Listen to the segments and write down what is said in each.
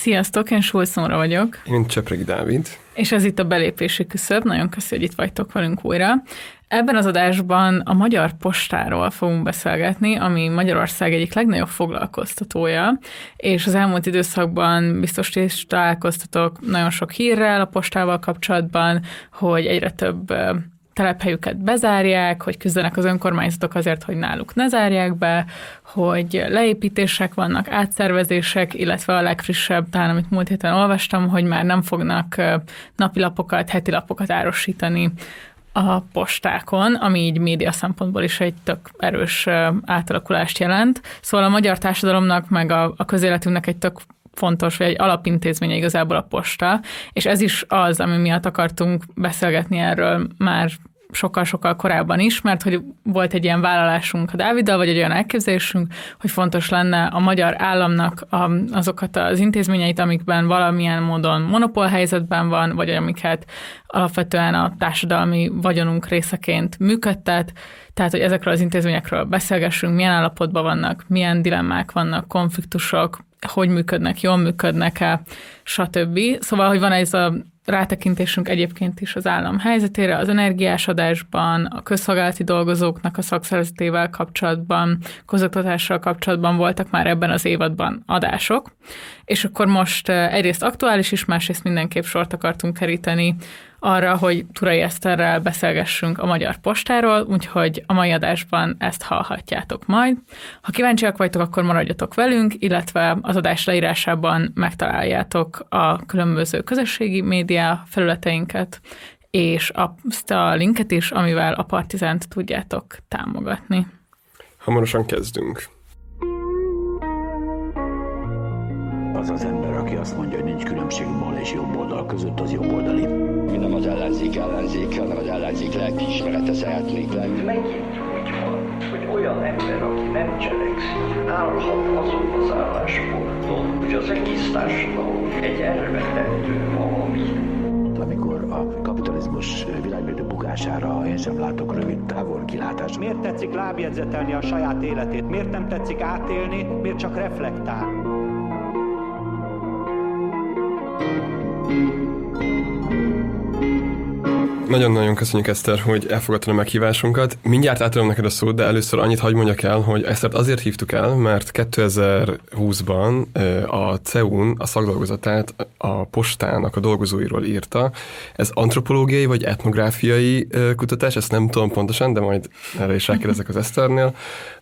Sziasztok, én Sulszomra vagyok. Én Csepregi Dávid. És ez itt a belépési küszöb. Nagyon köszönjük, hogy itt vagytok velünk újra. Ebben az adásban a Magyar Postáról fogunk beszélgetni, ami Magyarország egyik legnagyobb foglalkoztatója, és az elmúlt időszakban biztos is találkoztatok nagyon sok hírrel a postával kapcsolatban, hogy egyre több telephelyüket bezárják, hogy küzdenek az önkormányzatok azért, hogy náluk ne zárják be, hogy leépítések vannak, átszervezések, illetve a legfrissebb, talán amit múlt héten olvastam, hogy már nem fognak napilapokat, heti lapokat árosítani a postákon, ami így média szempontból is egy tök erős átalakulást jelent. Szóval a magyar társadalomnak, meg a, a közéletünknek egy tök fontos, vagy egy alapintézménye igazából a posta, és ez is az, ami miatt akartunk beszélgetni erről már sokkal-sokkal korábban is, mert hogy volt egy ilyen vállalásunk a Dáviddal, vagy egy olyan elképzelésünk, hogy fontos lenne a magyar államnak a, azokat az intézményeit, amikben valamilyen módon monopól helyzetben van, vagy amiket alapvetően a társadalmi vagyonunk részeként működtet, tehát, hogy ezekről az intézményekről beszélgessünk, milyen állapotban vannak, milyen dilemmák vannak, konfliktusok, hogy működnek, jól működnek-e, stb. Szóval, hogy van ez a rátekintésünk egyébként is az állam helyzetére, az energiás adásban, a közszolgálati dolgozóknak a szakszervezetével kapcsolatban, közoktatással kapcsolatban voltak már ebben az évadban adások, és akkor most eh, egyrészt aktuális is, másrészt mindenképp sort akartunk keríteni arra, hogy Turai Eszterrel beszélgessünk a Magyar Postáról, úgyhogy a mai adásban ezt hallhatjátok majd. Ha kíváncsiak vagytok, akkor maradjatok velünk, illetve az adás leírásában megtaláljátok a különböző közösségi média felületeinket, és azt a linket is, amivel a Partizánt tudjátok támogatni. Hamarosan kezdünk. Az az ember, aki azt mondja, hogy nincs különbség bal és jobb oldal között, az jobb oldali. Mi nem az ellenzék ellenzék, hanem az ellenzék lelkiismerete szeretnék lenni. Megint úgy van, hogy olyan ember, aki nem cselekszik, állhat azon az állásponton, hogy az egész társadalom egy elvetendő valami. Amikor a kapitalizmus világmérdő bukására én sem látok rövid távol kilátást. Miért tetszik lábjegyzetelni a saját életét? Miért nem tetszik átélni? Miért csak reflektál? Nagyon-nagyon köszönjük, Eszter, hogy elfogadtad a meghívásunkat. Mindjárt átadom neked a szót, de először annyit hagy mondjak el, hogy Esztert azért hívtuk el, mert 2020-ban a CEUN a szakdolgozatát a postának a dolgozóiról írta. Ez antropológiai vagy etnográfiai kutatás, ezt nem tudom pontosan, de majd erre is rákérdezek az Eszternél.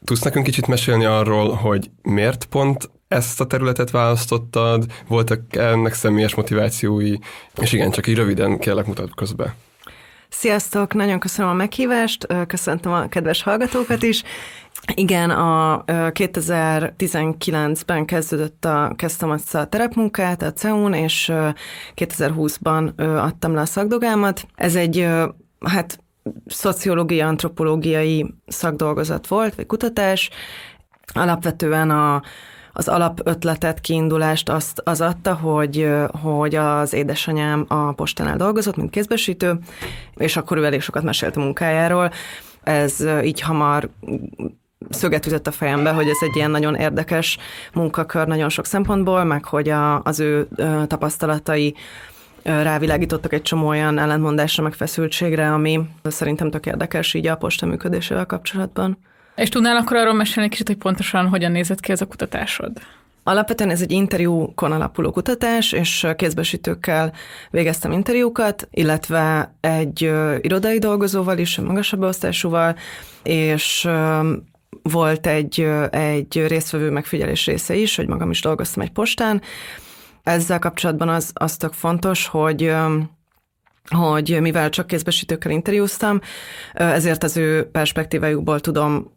Tudsz nekünk kicsit mesélni arról, hogy miért pont ezt a területet választottad, voltak ennek személyes motivációi, és igen, csak így röviden kérlek mutatkozz be. Sziasztok, nagyon köszönöm a meghívást, köszöntöm a kedves hallgatókat is. Igen, a 2019-ben kezdődött a, kezdtem azt a terepmunkát a CEUN, és 2020-ban adtam le a szakdogámat. Ez egy, hát szociológia, antropológiai szakdolgozat volt, vagy kutatás. Alapvetően a az alapötletet, kiindulást azt, az adta, hogy, hogy az édesanyám a postánál dolgozott, mint kézbesítő, és akkor ő elég sokat mesélt a munkájáról. Ez így hamar szöget ütött a fejembe, hogy ez egy ilyen nagyon érdekes munkakör nagyon sok szempontból, meg hogy a, az ő tapasztalatai rávilágítottak egy csomó olyan ellentmondásra, meg feszültségre, ami szerintem tök érdekes így a posta működésével kapcsolatban. És tudnál akkor arról mesélni kicsit, hogy pontosan hogyan nézett ki ez a kutatásod? Alapvetően ez egy interjúkon alapuló kutatás, és kézbesítőkkel végeztem interjúkat, illetve egy irodai dolgozóval is, magasabb osztásúval, és volt egy, egy résztvevő megfigyelés része is, hogy magam is dolgoztam egy postán. Ezzel kapcsolatban az, az tök fontos, hogy hogy mivel csak kézbesítőkkel interjúztam, ezért az ő perspektívájukból tudom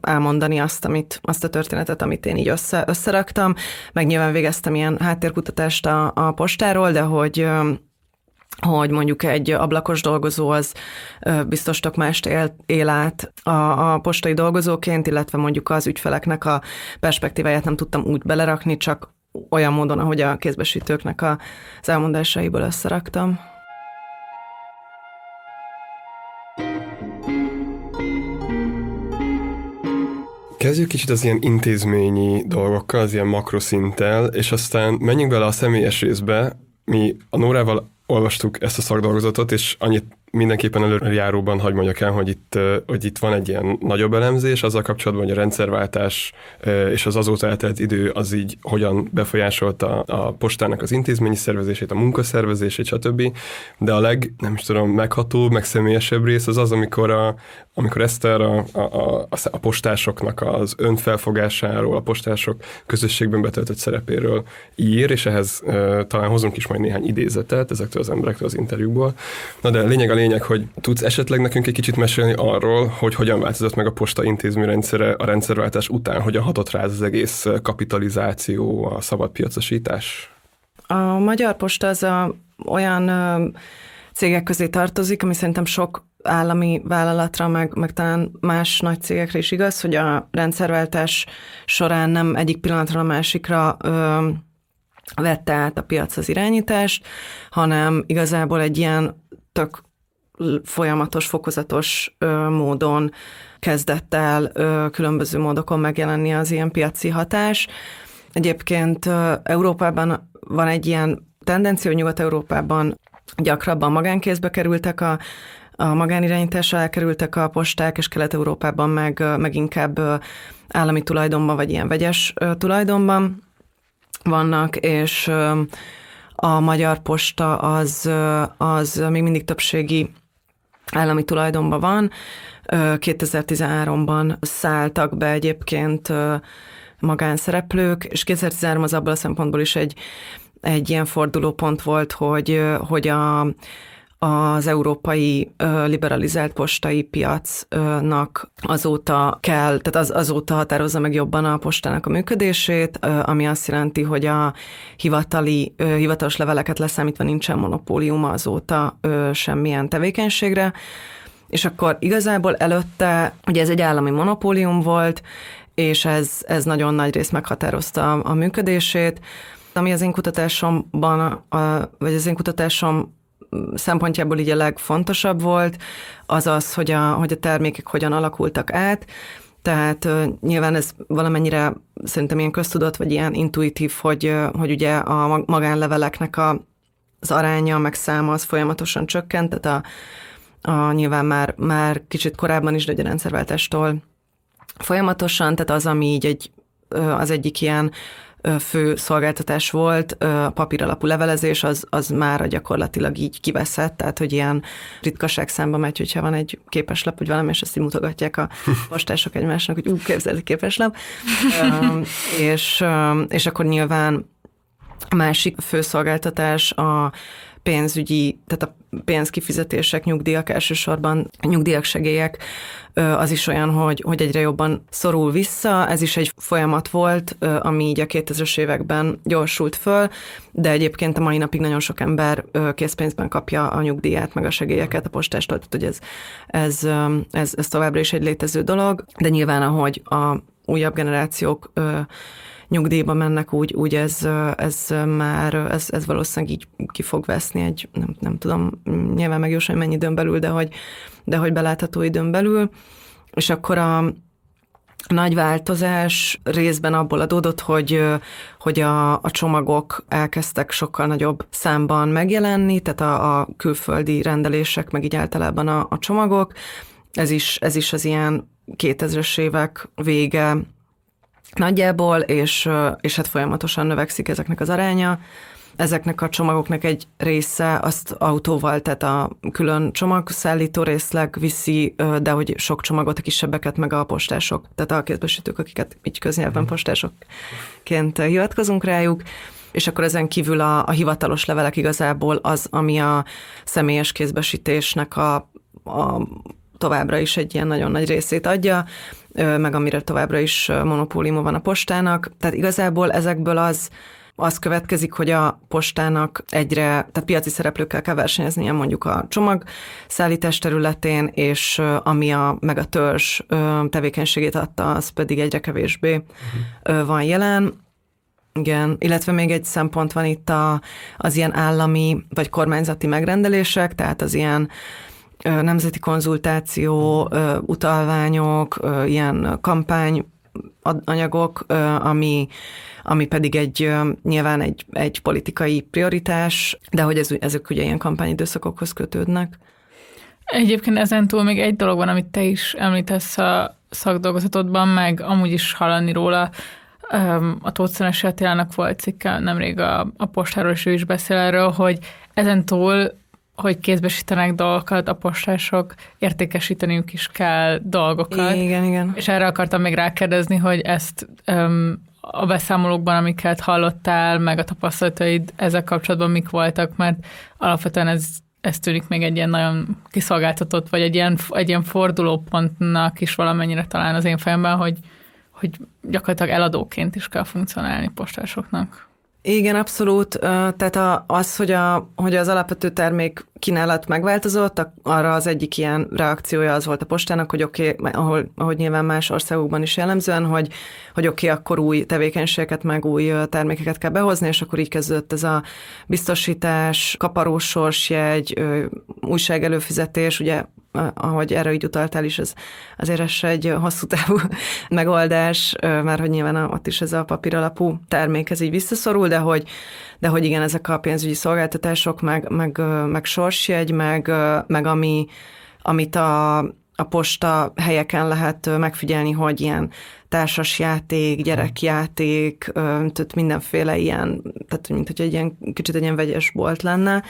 elmondani azt, amit, azt a történetet, amit én így össze, összeraktam. Meg nyilván végeztem ilyen háttérkutatást a, a postáról, de hogy hogy mondjuk egy ablakos dolgozó az biztos tök mást él, él át a, a postai dolgozóként, illetve mondjuk az ügyfeleknek a perspektíváját nem tudtam úgy belerakni, csak olyan módon, ahogy a kézbesítőknek az elmondásaiból összeraktam. Kezdjük kicsit az ilyen intézményi dolgokkal, az ilyen makroszinttel, és aztán menjünk bele a személyes részbe. Mi a Nórával olvastuk ezt a szakdolgozatot, és annyit mindenképpen előjáróban hagy mondjak el, hogy itt, hogy itt van egy ilyen nagyobb elemzés azzal kapcsolatban, hogy a rendszerváltás és az azóta eltelt idő az így hogyan befolyásolta a postának az intézményi szervezését, a munkaszervezését, stb. De a leg, nem is tudom, meghatóbb, meg személyesebb rész az az, amikor, a, amikor Eszter a, a, a, a postásoknak az önfelfogásáról, a postások közösségben betöltött szerepéről ír, és ehhez talán hozunk is majd néhány idézetet ezektől az emberektől az interjúból. Na de lényeg a lényeg, hogy tudsz esetleg nekünk egy kicsit mesélni arról, hogy hogyan változott meg a posta intézményrendszere a rendszerváltás után, hogyan hatott rá az egész kapitalizáció, a szabad piacosítás? A Magyar Posta az a, olyan ö, cégek közé tartozik, ami szerintem sok állami vállalatra, meg, meg talán más nagy cégekre is igaz, hogy a rendszerváltás során nem egyik pillanatra a másikra ö, vette át a piac az irányítást, hanem igazából egy ilyen tök folyamatos, fokozatos módon kezdett el különböző módokon megjelenni az ilyen piaci hatás. Egyébként Európában van egy ilyen tendencia, hogy Nyugat-Európában gyakrabban magánkézbe kerültek a, a magánirányításra elkerültek a posták, és Kelet-Európában meg, meg inkább állami tulajdonban, vagy ilyen vegyes tulajdonban vannak, és a Magyar Posta az, az még mindig többségi állami tulajdonban van. 2013-ban szálltak be egyébként magánszereplők, és 2013 az abból a szempontból is egy, egy ilyen fordulópont volt, hogy, hogy a, az európai liberalizált postai piacnak azóta kell, tehát az, azóta határozza meg jobban a postának a működését, ami azt jelenti, hogy a hivatali, hivatalos leveleket leszámítva nincsen monopóliuma azóta semmilyen tevékenységre, és akkor igazából előtte, ugye ez egy állami monopólium volt, és ez, ez nagyon nagy rész meghatározta a, működését, ami az én kutatásomban, vagy az én kutatásom szempontjából így a legfontosabb volt, az az, hogy a, hogy a termékek hogyan alakultak át, tehát uh, nyilván ez valamennyire szerintem ilyen köztudott, vagy ilyen intuitív, hogy, uh, hogy ugye a magánleveleknek a, az aránya, meg száma az folyamatosan csökkent, tehát a, a nyilván már, már kicsit korábban is, de a rendszerváltástól folyamatosan, tehát az, ami így egy, az egyik ilyen fő szolgáltatás volt, a papíralapú levelezés, az, az már gyakorlatilag így kiveszett, tehát hogy ilyen ritkaság számba megy, hogyha van egy képeslap, vagy valami, és ezt így mutogatják a postások egymásnak, hogy ú, képzeld, képeslap. és, és akkor nyilván a másik főszolgáltatás a pénzügyi, tehát a pénzkifizetések, nyugdíjak elsősorban, nyugdíjak, segélyek, az is olyan, hogy, hogy egyre jobban szorul vissza. Ez is egy folyamat volt, ami így a 2000-es években gyorsult föl, de egyébként a mai napig nagyon sok ember készpénzben kapja a nyugdíját, meg a segélyeket a postástól, tehát hogy ez, ez, ez, ez továbbra is egy létező dolog, de nyilván ahogy a újabb generációk nyugdíjba mennek, úgy, úgy ez, ez már, ez, ez valószínűleg így ki fog veszni egy, nem, nem tudom nyilván megjósolni mennyi időn belül, de hogy, de hogy belátható időn belül, és akkor a, nagy változás részben abból adódott, hogy, hogy a, a csomagok elkezdtek sokkal nagyobb számban megjelenni, tehát a, a külföldi rendelések, meg így általában a, a csomagok. Ez is, ez is az ilyen 2000-es évek vége nagyjából, és, és hát folyamatosan növekszik ezeknek az aránya. Ezeknek a csomagoknak egy része azt autóval, tehát a külön csomagszállító részleg viszi, de hogy sok csomagot, a kisebbeket meg a postások, tehát a kézbesítők, akiket így köznyelven mhm. postásokként hivatkozunk rájuk és akkor ezen kívül a, a hivatalos levelek igazából az, ami a személyes kézbesítésnek a, a továbbra is egy ilyen nagyon nagy részét adja, meg amire továbbra is monopóliuma van a postának. Tehát igazából ezekből az, az következik, hogy a postának egyre, tehát piaci szereplőkkel kell versenyeznie mondjuk a csomagszállítás területén, és ami a, meg a törzs tevékenységét adta, az pedig egyre kevésbé uh-huh. van jelen. Igen, illetve még egy szempont van itt a, az ilyen állami vagy kormányzati megrendelések, tehát az ilyen nemzeti konzultáció, utalványok, ilyen kampány anyagok, ami, ami pedig egy nyilván egy, egy politikai prioritás, de hogy ez, ezek ugye ilyen kampányidőszakokhoz kötődnek. Egyébként ezen túl még egy dolog van, amit te is említesz a szakdolgozatodban, meg amúgy is hallani róla, a Tóth Attilának volt cikke nemrég a, a postáról, és ő is beszél erről, hogy ezen túl hogy kézbesítenek dolgokat, a postások értékesíteniük is kell dolgokat. Igen, igen. És erre akartam még rákérdezni, hogy ezt um, a beszámolókban, amiket hallottál, meg a tapasztalataid ezek kapcsolatban mik voltak, mert alapvetően ez, ez tűnik még egy ilyen nagyon kiszolgáltatott, vagy egy ilyen, egy ilyen fordulópontnak is valamennyire talán az én fejemben, hogy, hogy gyakorlatilag eladóként is kell funkcionálni postásoknak. Igen, abszolút. Tehát az, hogy, a, hogy az alapvető termék kínálat megváltozott, arra az egyik ilyen reakciója az volt a postának, hogy oké, okay, ahol, ahogy nyilván más országokban is jellemzően, hogy, hogy oké, okay, akkor új tevékenységeket, meg új termékeket kell behozni, és akkor így kezdődött ez a biztosítás, kaparós sorsjegy, újság előfizetés, ugye ahogy erre így utaltál is, az, azért ez egy hosszú távú megoldás, mert hogy nyilván ott is ez a papír alapú termék, ez így visszaszorul, de hogy, de hogy igen, ezek a pénzügyi szolgáltatások, meg, meg, meg sorsjegy, meg, meg ami, amit a, a posta helyeken lehet megfigyelni, hogy ilyen társasjáték, gyerekjáték, tehát mindenféle ilyen, tehát mint hogy egy ilyen kicsit egy ilyen vegyes bolt lenne,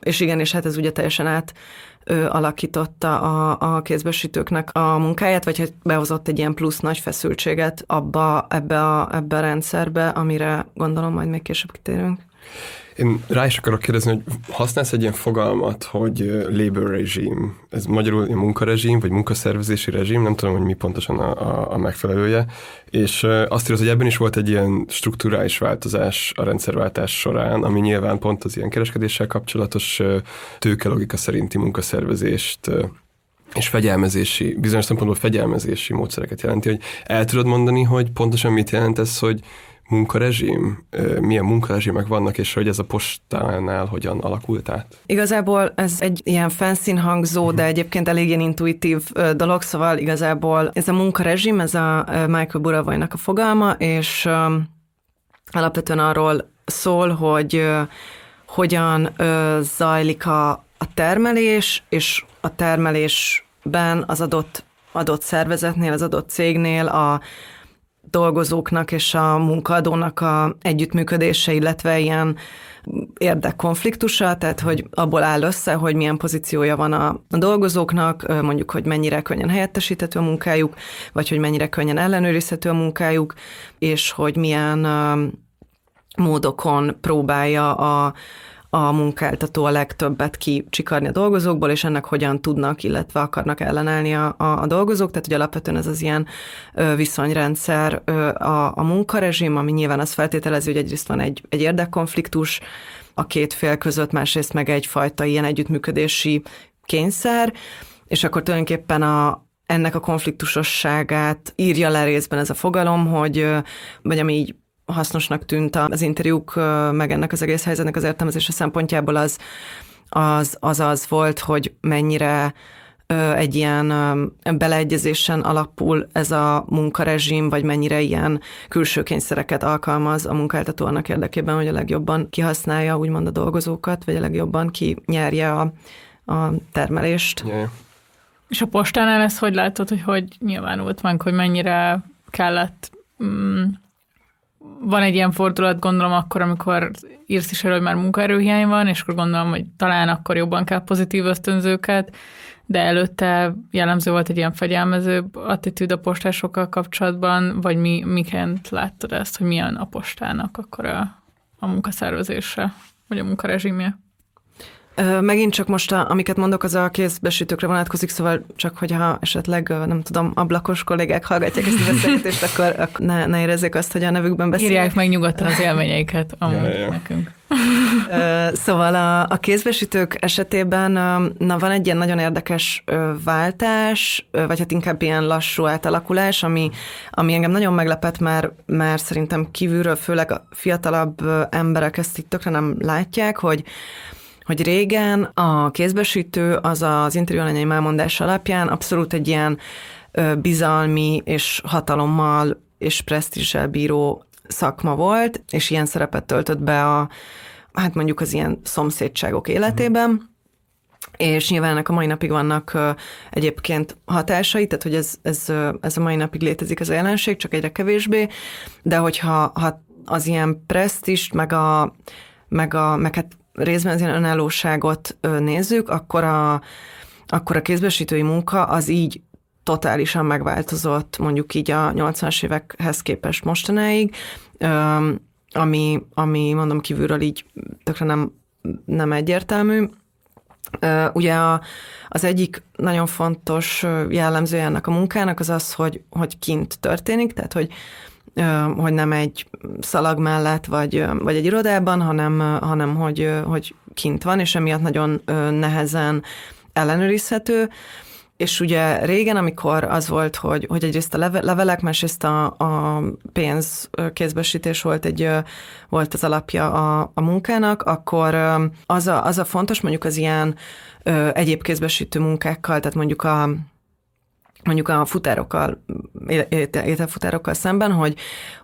és igen, és hát ez ugye teljesen át alakította a, a kézbesítőknek a munkáját, vagy hogy behozott egy ilyen plusz nagy feszültséget abba, ebbe a, ebbe a rendszerbe, amire gondolom majd még később kitérünk. Én rá is akarok kérdezni, hogy használsz egy ilyen fogalmat, hogy labor regime. Ez magyarul munkarezsim, vagy munkaszervezési rezsim, nem tudom, hogy mi pontosan a, a, a megfelelője. És azt írod, hogy ebben is volt egy ilyen strukturális változás a rendszerváltás során, ami nyilván pont az ilyen kereskedéssel kapcsolatos tőkelogika szerinti munkaszervezést és fegyelmezési, bizonyos szempontból fegyelmezési módszereket jelenti, hogy el tudod mondani, hogy pontosan mit jelent ez, hogy munkarezsim, milyen munkarezsimek vannak, és hogy ez a postánál hogyan alakult át? Igazából ez egy ilyen fanszín hangzó, de egyébként elég ilyen intuitív dolog, szóval igazából ez a munkarezsim, ez a Michael Buravajnak a fogalma, és alapvetően arról szól, hogy hogyan zajlik a, a termelés, és a termelésben az adott adott szervezetnél, az adott cégnél a, dolgozóknak és a munkaadónak a együttműködése, illetve ilyen érdekkonfliktusa, tehát hogy abból áll össze, hogy milyen pozíciója van a, dolgozóknak, mondjuk, hogy mennyire könnyen helyettesíthető a munkájuk, vagy hogy mennyire könnyen ellenőrizhető a munkájuk, és hogy milyen módokon próbálja a a munkáltató a legtöbbet kicsikarni a dolgozókból, és ennek hogyan tudnak, illetve akarnak ellenállni a, a, a dolgozók. Tehát, hogy alapvetően ez az ilyen viszonyrendszer a, a munkarezsim, ami nyilván azt feltételezi, hogy egyrészt van egy, egy érdekkonfliktus a két fél között, másrészt meg egyfajta ilyen együttműködési kényszer, és akkor tulajdonképpen a, ennek a konfliktusosságát írja le részben ez a fogalom, hogy, vagy ami így hasznosnak tűnt az interjúk, meg ennek az egész helyzetnek az értelmezése szempontjából az az, az, az volt, hogy mennyire egy ilyen beleegyezésen alapul ez a munkarezsim, vagy mennyire ilyen külső kényszereket alkalmaz a munkáltató annak érdekében, hogy a legjobban kihasználja úgymond a dolgozókat, vagy a legjobban kinyerje a, a termelést. Yeah. És a postánál ezt hogy látod, hogy hogy nyilvánult van, hogy mennyire kellett mm, van egy ilyen fordulat, gondolom akkor, amikor írsz is erről, hogy már munkaerőhiány van, és akkor gondolom, hogy talán akkor jobban kell pozitív ösztönzőket, de előtte jellemző volt egy ilyen fegyelmezőbb attitűd a postásokkal kapcsolatban, vagy mi, miként láttad ezt, hogy milyen a postának akkor a, a munkaszervezése, vagy a munkarezsimje? Megint csak most, a, amiket mondok, az a kézbesítőkre vonatkozik, szóval csak, hogyha esetleg, nem tudom, ablakos kollégák hallgatják ezt a beszélgetést, akkor, akkor ne, ne érezzék azt, hogy a nevükben beszélek. Írják meg nyugodtan az élményeiket amúgy ja, ja. nekünk. Szóval a, a kézbesítők esetében na, van egy ilyen nagyon érdekes váltás, vagy hát inkább ilyen lassú átalakulás, ami, ami engem nagyon meglepett, mert, mert szerintem kívülről, főleg a fiatalabb emberek ezt itt tökre nem látják, hogy hogy régen a kézbesítő az az interjú alanyai elmondás alapján abszolút egy ilyen bizalmi és hatalommal és presztízsel bíró szakma volt, és ilyen szerepet töltött be a, hát mondjuk az ilyen szomszédságok életében, és nyilván ennek a mai napig vannak egyébként hatásai, tehát hogy ez, ez, ez a mai napig létezik ez a jelenség, csak egyre kevésbé, de hogyha ha az ilyen presztist, meg a, meg a, meg hát részben az ilyen önállóságot nézzük, akkor a, akkor a kézbesítői munka az így totálisan megváltozott mondjuk így a 80-as évekhez képest mostanáig, ami, ami mondom kívülről így tökre nem, nem egyértelmű. Ugye a, az egyik nagyon fontos jellemzője ennek a munkának az az, hogy, hogy kint történik, tehát hogy, hogy nem egy szalag mellett, vagy, vagy egy irodában, hanem, hanem hogy, hogy kint van, és emiatt nagyon nehezen ellenőrizhető. És ugye régen, amikor az volt, hogy, hogy egyrészt a levelek, másrészt a, a pénz kézbesítés volt, egy, volt az alapja a, a munkának, akkor az a, az a fontos, mondjuk az ilyen egyéb kézbesítő munkákkal, tehát mondjuk a mondjuk a futárokkal, ételfutárokkal szemben, hogy,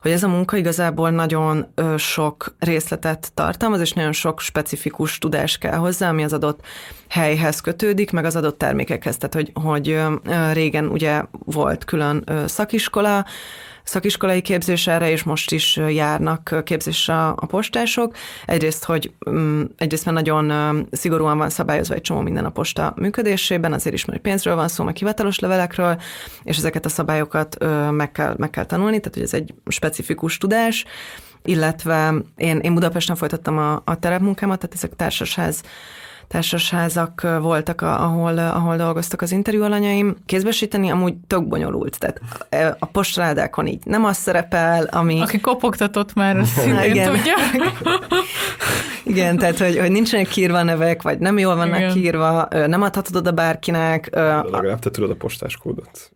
hogy ez a munka igazából nagyon sok részletet tartalmaz, és nagyon sok specifikus tudás kell hozzá, ami az adott helyhez kötődik, meg az adott termékekhez. Tehát, hogy, hogy régen ugye volt külön szakiskola, szakiskolai képzésre, és most is járnak képzésre a postások. Egyrészt, hogy mm, egyrészt már nagyon szigorúan van szabályozva egy csomó minden a posta működésében, azért is, mert pénzről van szó, meg hivatalos levelekről, és ezeket a szabályokat meg kell, meg kell tanulni, tehát hogy ez egy specifikus tudás, illetve én, én Budapesten folytattam a, a terepmunkámat, tehát ezek társasház társasházak voltak, ahol, ahol dolgoztak az interjú alanyaim. Kézbesíteni amúgy tök bonyolult, tehát a postaládákon így nem az szerepel, ami... Aki kopogtatott már, azt szintén igen. tudja. igen, tehát hogy, hogy nincsenek kiírva nevek, vagy nem jól vannak igen. kiírva, nem adhatod oda bárkinek. De legalább te tudod a postás kódot.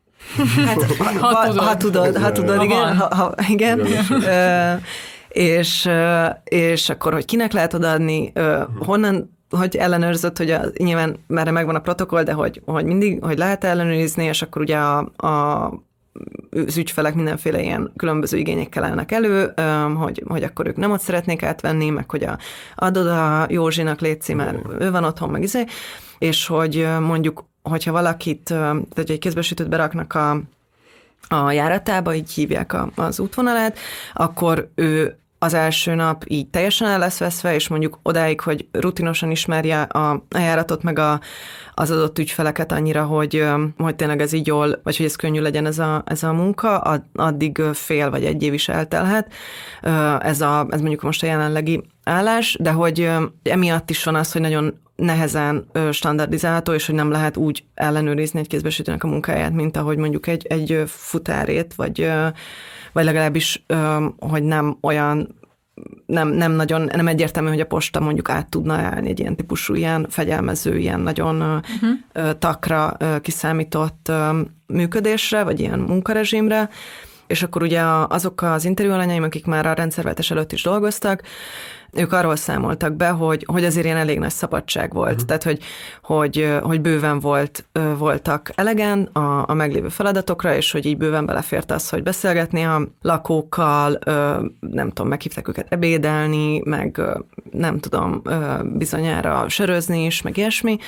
Hát, ha, ha, tudod. ha tudod, ha tudod, igen, ha, ha, igen. igen. és, és akkor, hogy kinek lehet odaadni, honnan hogy ellenőrzött, hogy a, nyilván már megvan a protokoll, de hogy, hogy mindig, hogy lehet ellenőrizni, és akkor ugye a, a az ügyfelek mindenféle ilyen különböző igényekkel állnak elő, hogy, hogy akkor ők nem ott szeretnék átvenni, meg hogy a, adod a Józsinak létszi, mert ő van otthon, meg izé, és hogy mondjuk, hogyha valakit, tehát egy kézbesítőt beraknak a, a járatába, így hívják a, az útvonalát, akkor ő az első nap így teljesen el lesz veszve, és mondjuk odáig, hogy rutinosan ismerje a, a járatot, meg a, az adott ügyfeleket annyira, hogy, hogy tényleg ez így jól, vagy hogy ez könnyű legyen ez a, ez a munka, addig fél vagy egy év is eltelhet. Ez, a, ez mondjuk most a jelenlegi állás, de hogy emiatt is van az, hogy nagyon nehezen standardizálható, és hogy nem lehet úgy ellenőrizni egy kézbesítőnek a munkáját, mint ahogy mondjuk egy, egy futárét, vagy vagy legalábbis, hogy nem olyan nem, nem nagyon, nem egyértelmű, hogy a posta mondjuk át tudna állni egy ilyen típusú, ilyen fegyelmező, ilyen nagyon uh-huh. takra kiszámított működésre, vagy ilyen munkarezsimre, és akkor ugye azok az interjú alanyaim, akik már a rendszerváltás előtt is dolgoztak, ők arról számoltak be, hogy, hogy azért ilyen elég nagy szabadság volt, uh-huh. tehát hogy, hogy, hogy bőven volt, voltak elegen a, a meglévő feladatokra, és hogy így bőven belefért az, hogy beszélgetni a lakókkal, nem tudom, meghívták őket ebédelni, meg nem tudom, bizonyára sörözni is, meg ilyesmi,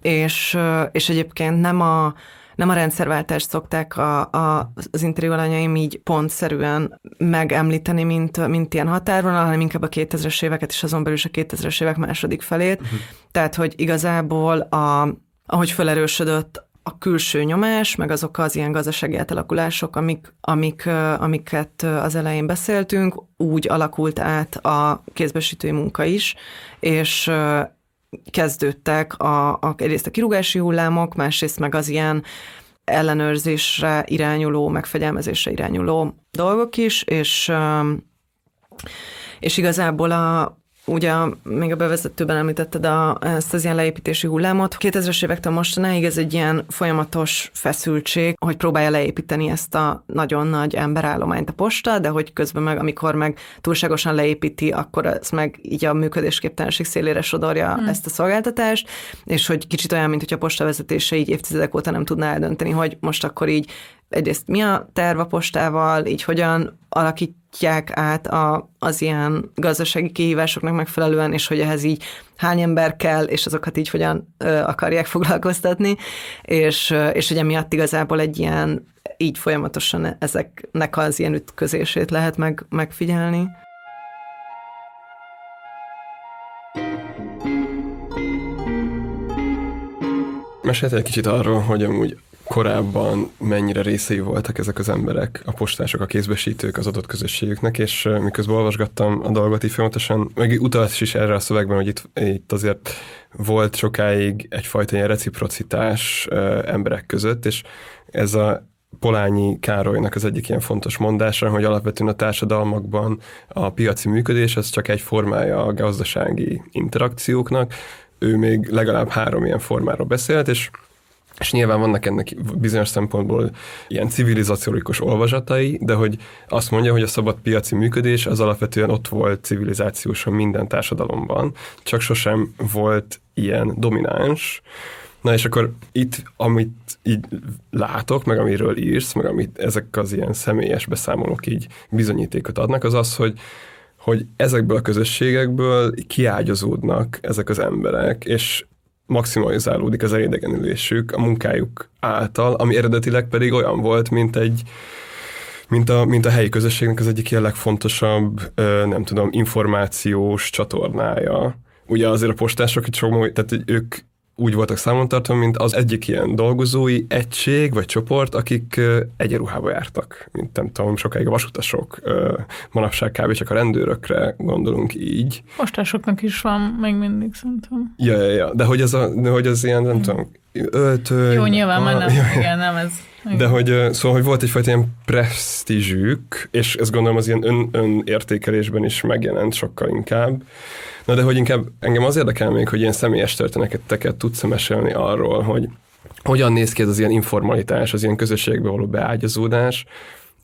és, és egyébként nem a nem a rendszerváltást szokták a, a, az interjú alanyaim így pontszerűen megemlíteni, mint, mint ilyen határvonal, hanem inkább a 2000-es éveket, és azon belül is a 2000-es évek második felét. Uh-huh. Tehát, hogy igazából a, ahogy felerősödött a külső nyomás, meg azok az ilyen gazdasági átalakulások, amik, amik, amiket az elején beszéltünk, úgy alakult át a kézbesítői munka is, és kezdődtek a, a, egyrészt a kirúgási hullámok, másrészt meg az ilyen ellenőrzésre irányuló, megfegyelmezésre irányuló dolgok is, és, és igazából a, Ugye még a bevezetőben említetted a, ezt az ilyen leépítési hullámot. 2000-es évektől mostanáig ez egy ilyen folyamatos feszültség, hogy próbálja leépíteni ezt a nagyon nagy emberállományt a posta, de hogy közben meg, amikor meg túlságosan leépíti, akkor ez meg így a működésképtelenség szélére sodorja hmm. ezt a szolgáltatást, és hogy kicsit olyan, mint hogy a posta vezetése így évtizedek óta nem tudná eldönteni, hogy most akkor így egyrészt mi a terv a postával, így hogyan alakítják át a, az ilyen gazdasági kihívásoknak megfelelően, és hogy ehhez így hány ember kell, és azokat így hogyan ö, akarják foglalkoztatni, és, ö, és hogy emiatt igazából egy ilyen így folyamatosan ezeknek az ilyen ütközését lehet meg, megfigyelni. Mesélt egy kicsit arról, hogy amúgy korábban mennyire részei voltak ezek az emberek, a postások, a kézbesítők az adott közösségüknek, és miközben olvasgattam a dolgot így folyamatosan, meg utalás is erre a szövegben, hogy itt, itt azért volt sokáig egyfajta ilyen reciprocitás emberek között, és ez a Polányi Károlynak az egyik ilyen fontos mondása, hogy alapvetően a társadalmakban a piaci működés az csak egy formája a gazdasági interakcióknak. Ő még legalább három ilyen formáról beszélt, és és nyilván vannak ennek bizonyos szempontból ilyen civilizációrikus olvasatai, de hogy azt mondja, hogy a szabad piaci működés az alapvetően ott volt civilizációsan minden társadalomban, csak sosem volt ilyen domináns, Na és akkor itt, amit így látok, meg amiről írsz, meg amit ezek az ilyen személyes beszámolók így bizonyítékot adnak, az az, hogy hogy ezekből a közösségekből kiágyazódnak ezek az emberek, és maximalizálódik az elidegenülésük a munkájuk által, ami eredetileg pedig olyan volt, mint egy mint a, mint a helyi közösségnek az egyik ilyen legfontosabb, nem tudom, információs csatornája. Ugye azért a postások itt sok, tehát ők úgy voltak számon tartva, mint az egyik ilyen dolgozói egység vagy csoport, akik egyenruhába jártak, mint nem tudom, sokáig a vasutasok, manapság kb. csak a rendőrökre gondolunk így. Postásoknak is van még mindig, szerintem. Ja, ja, ja. de hogy az, a, de hogy az ilyen, nem hmm. tudom, öltöny. Jó, nyilván, már nem, igen, nem ez. Igen. De hogy, szóval, hogy volt egyfajta ilyen presztízsük, és ezt gondolom az ilyen ön, önértékelésben is megjelent sokkal inkább, Na de hogy inkább engem az érdekel még, hogy ilyen személyes történeteket tudsz mesélni arról, hogy hogyan néz ki ez az ilyen informalitás, az ilyen közösségbe való beágyazódás,